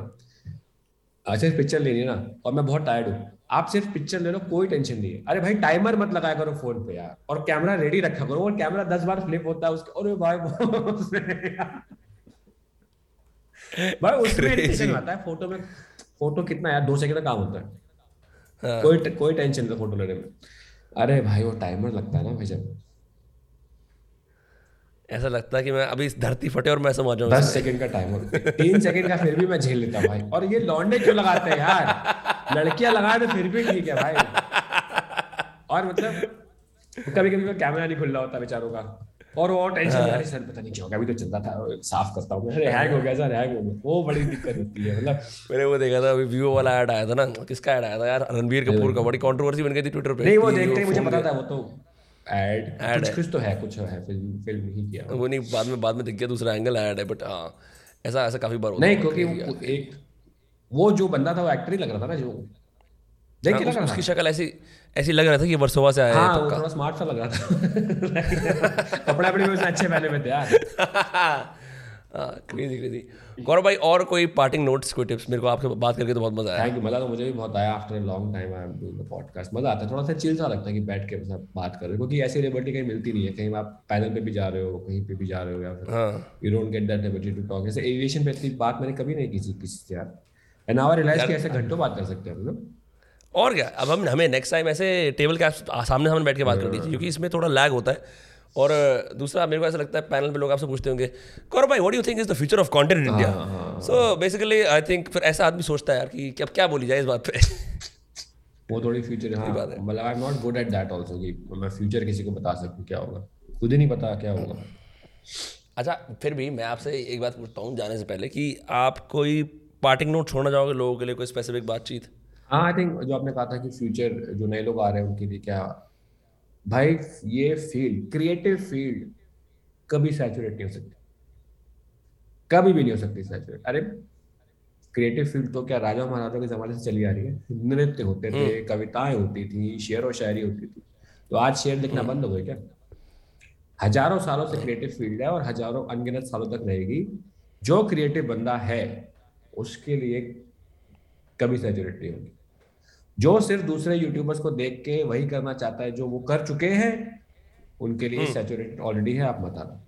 अच्छा पिक्चर लेनी है ना और मैं बहुत टायर्ड हूँ। आप सिर्फ़ पिक्चर ले लो कोई टेंशन नहीं है। अरे भाई टाइमर मत लगाया करो फ़ोन पे यार। और कैमरा रेडी रखा करो। और कैमरा दस बार फ्लिप होता है उसके अरे भाई भाई उसमें टेंशन आता है फ़ोटो में फ़ोटो कितना यार दो सेकंड का काम होता है। हाँ। कोई कोई टेंशन नहीं फ़ोटो लेने में। अरे भाई वो टाइमर लगता है ना भाई जब ऐसा लगता है कि मैं अभी इस धरती फटे और मैं समझ जाऊँ। दस सेकंड का टाइमर तीन सेकंड का फिर भी मैं झेल लेता हूँ भाई। और ये लौंडे क्यों लगाते हैं यार? लड़कियाँ लगाए तो फिर भी ठीक है भाई। और मतलब कभी कभी कैमरा नहीं खुल रहा होता बेचारों का। और वो टेंशन यार सर पता नहीं क्या हो गया अभी तो चलता था साफ़ करता हूँ अरे हैंग हो गया सर हैंग हो गया। वो बड़ी दिक्कत होती है मतलब। मैंने वो देखा था अभी व्यू वाला ऐड आया था ना किसका ऐड आया था यार? रणबीर कपूर का बड़ी कंट्रोवर्सी बन गई थी ट्विटर पे नहीं वो देखते ही मुझे पता था वो तो। एड एड कुछ कुछ तो है कुछ है फ़िल्म फ़िल्म नहीं किया वो नहीं बाद में बाद में दिख गया दूसरा एंगल एड है बट हाँ ऐसा ऐसा काफ़ी बार होता नहीं क्योंकि एक वो जो बंदा था वो एक्टर ही लग रहा था ना जो देख हाँ, लग रहा उसकी शक्ल ऐसी ऐसी लग रहा था कि वर्सोवा से आया हाँ है थोड़ा स्मार्ट सा लग रहा था। [laughs] कपड़े अपने अच्छे पहने हुए थे यार। [laughs] क्रेजी क्रेजी गौरव भाई और कोई पार्टिंग नोट्स कोई टिप्स मेरे को आपसे बात करके तो बहुत मज़ा आया। थैंक यू मज़ा तो मुझे भी बहुत आया after long time I am doing the podcast मज़ा आता है थोड़ा सा चिल सा लगता है कि बैठ के बस बात कर रहे हो क्योंकि ऐसी लिबर्टी कहीं मिलती नहीं है। कहीं आप पैनल पे भी जा रहे हो कहीं पे भी जा रहे हो या फिर हाँ। You don't get that liberty to talk ऐसे एविएशन पे इतनी बात मैंने कभी नहीं की थी किसी से यार। एंड नाउ आई रियलाइज़ कि ऐसे घंटों बात कर सकते हैं हम लोग। और क्या? अब हम हमें नेक्स्ट टाइम ऐसे टेबल के सामने सामने बैठ के बात करनी चाहिए क्योंकि इसमें थोड़ा लैग होता है। और दूसरा मेरे को ऐसा लगता है पैनल पे लोग आपसे पूछते होंगे गौरव भाई what you think is the future of content in India so basically I think फिर ऐसा आदमी सोचता है यार कि कि अब क्या बोली जाए इस बात पे? [laughs] वो थोड़ी फ्यूचर हाँ। [laughs] बात है। मतलब I am not good at that also कि मैं फ्यूचर किसी को बता सकूँ क्या होगा। खुद ही नहीं पता क्या होगा। अच्छा फिर भी मैं आपसे एक बात पूछता हूँ जाने से पहले कि आप कोई पार्टिंग नोट छोड़ना चाहोगे लोगों के लिए कोई स्पेसिफिक बातचीत? हाँ आई थिंक जो आपने कहा था कि फ्यूचर जो नए लोग आ रहे हैं उनके लिए क्या भाई ये फ़ील्ड क्रिएटिव फ़ील्ड कभी सैचुरेट नहीं हो सकती। कभी भी नहीं हो सकती सैचुरेट अरे क्रिएटिव फ़ील्ड तो क्या राजा महाराजा के जमाने से चली आ रही है? नृत्य होते थे कविताएँ होती थी शेर और शायरी होती थी। तो आज शेर लिखना बंद हो गए क्या? हज़ारों सालों से क्रिएटिव फ़ील्ड है और हज़ारों अनगिनत सालों तक रहेगी। जो क्रिएटिव बंदा है उसके लिए कभी सैचुरेट नहीं होगी। जो सिर्फ़ दूसरे यूट्यूबर्स को देख के वही करना चाहता है जो वो कर चुके हैं उनके लिए सैचुरेट ऑलरेडी है आप आना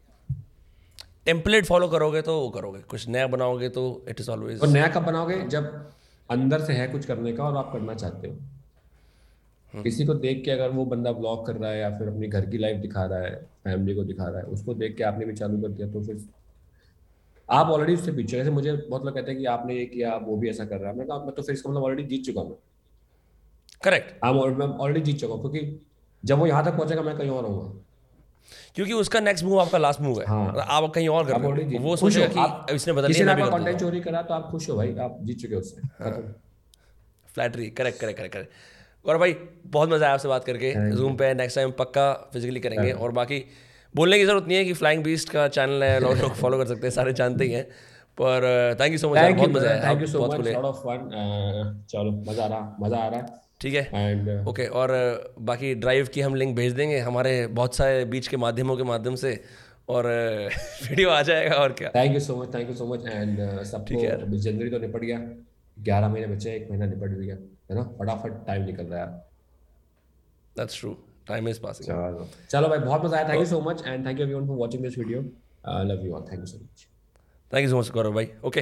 टेम्पलेट फॉलो करोगे तो वो करोगे। कुछ नया बनाओगे तो इट इज़ ऑलवेज और नया कब बनाओगे? जब अंदर से है कुछ करने का और आप करना चाहते हो। किसी को देख के अगर वो बंदा ब्लॉग कर रहा है या फिर अपनी घर की लाइफ दिखा रहा है फैमिली को दिखा रहा है उसको देख के आपने भी चालू कर दिया तो फिर आप ऑलरेडी उससे पीछे जैसे मुझे बहुत लोग कहते हैं कि आपने ये किया वो भी ऐसा कर रहा है। मैं मैं तो फिर इसका मतलब ऑलरेडी जीत चुका हूँ। करेक्ट मैं ऑलरेडी जीत चुका क्योंकि जब वो यहाँ तक पहुंचेगा मैं कहीं और रहूँगा। क्योंकि उसका नेक्स्ट मूव आपका लास्ट मूव है। हाँ। आप कहीं और कर आप रहे हो वो हो सोचेगा आप इसने बदल लिया आपका कंटेंट चोरी करा तो आप खुश हो भाई आप जीत चुके हो उससे। खत्म। Flattery correct correct correct correct और भाई बहुत मज़ा आया आपसे बात करके। जूम पे नेक्स्ट टाइम पक्का फिजिकली करेंगे। और बाकी बोलने की ज़रूरत नहीं है कि फ्लाइंग बीस्ट का चैनल है लोग लोग फॉलो कर सकते हैं सारे जानते ही हैं। पर थैंक यू सो मच बहुत मज़ा आया। थैंक यू सो मच चलो मज़ा आ रहा मज़ा आ रहा ठीक है? है ओके और बाकी ड्राइव की हम लिंक भेज देंगे हमारे बहुत सारे बीच के माध्यमों के माध्यम से। और [laughs] वीडियो आ जाएगा और क्या? Thank you so much thank you so much and सबको है। अभी जनवरी तो निपट गया। ग्यारह महीने बचे एक महीना निपट भी गया। है ना? फटाफट टाइम निकल रहा है। That's true time is passing चलो। चलो भाई बहुत मज़ा आया। Thank you so much and thank you everyone for watching this video love you all thank you so much thank you so much Gaurav भाई. ओके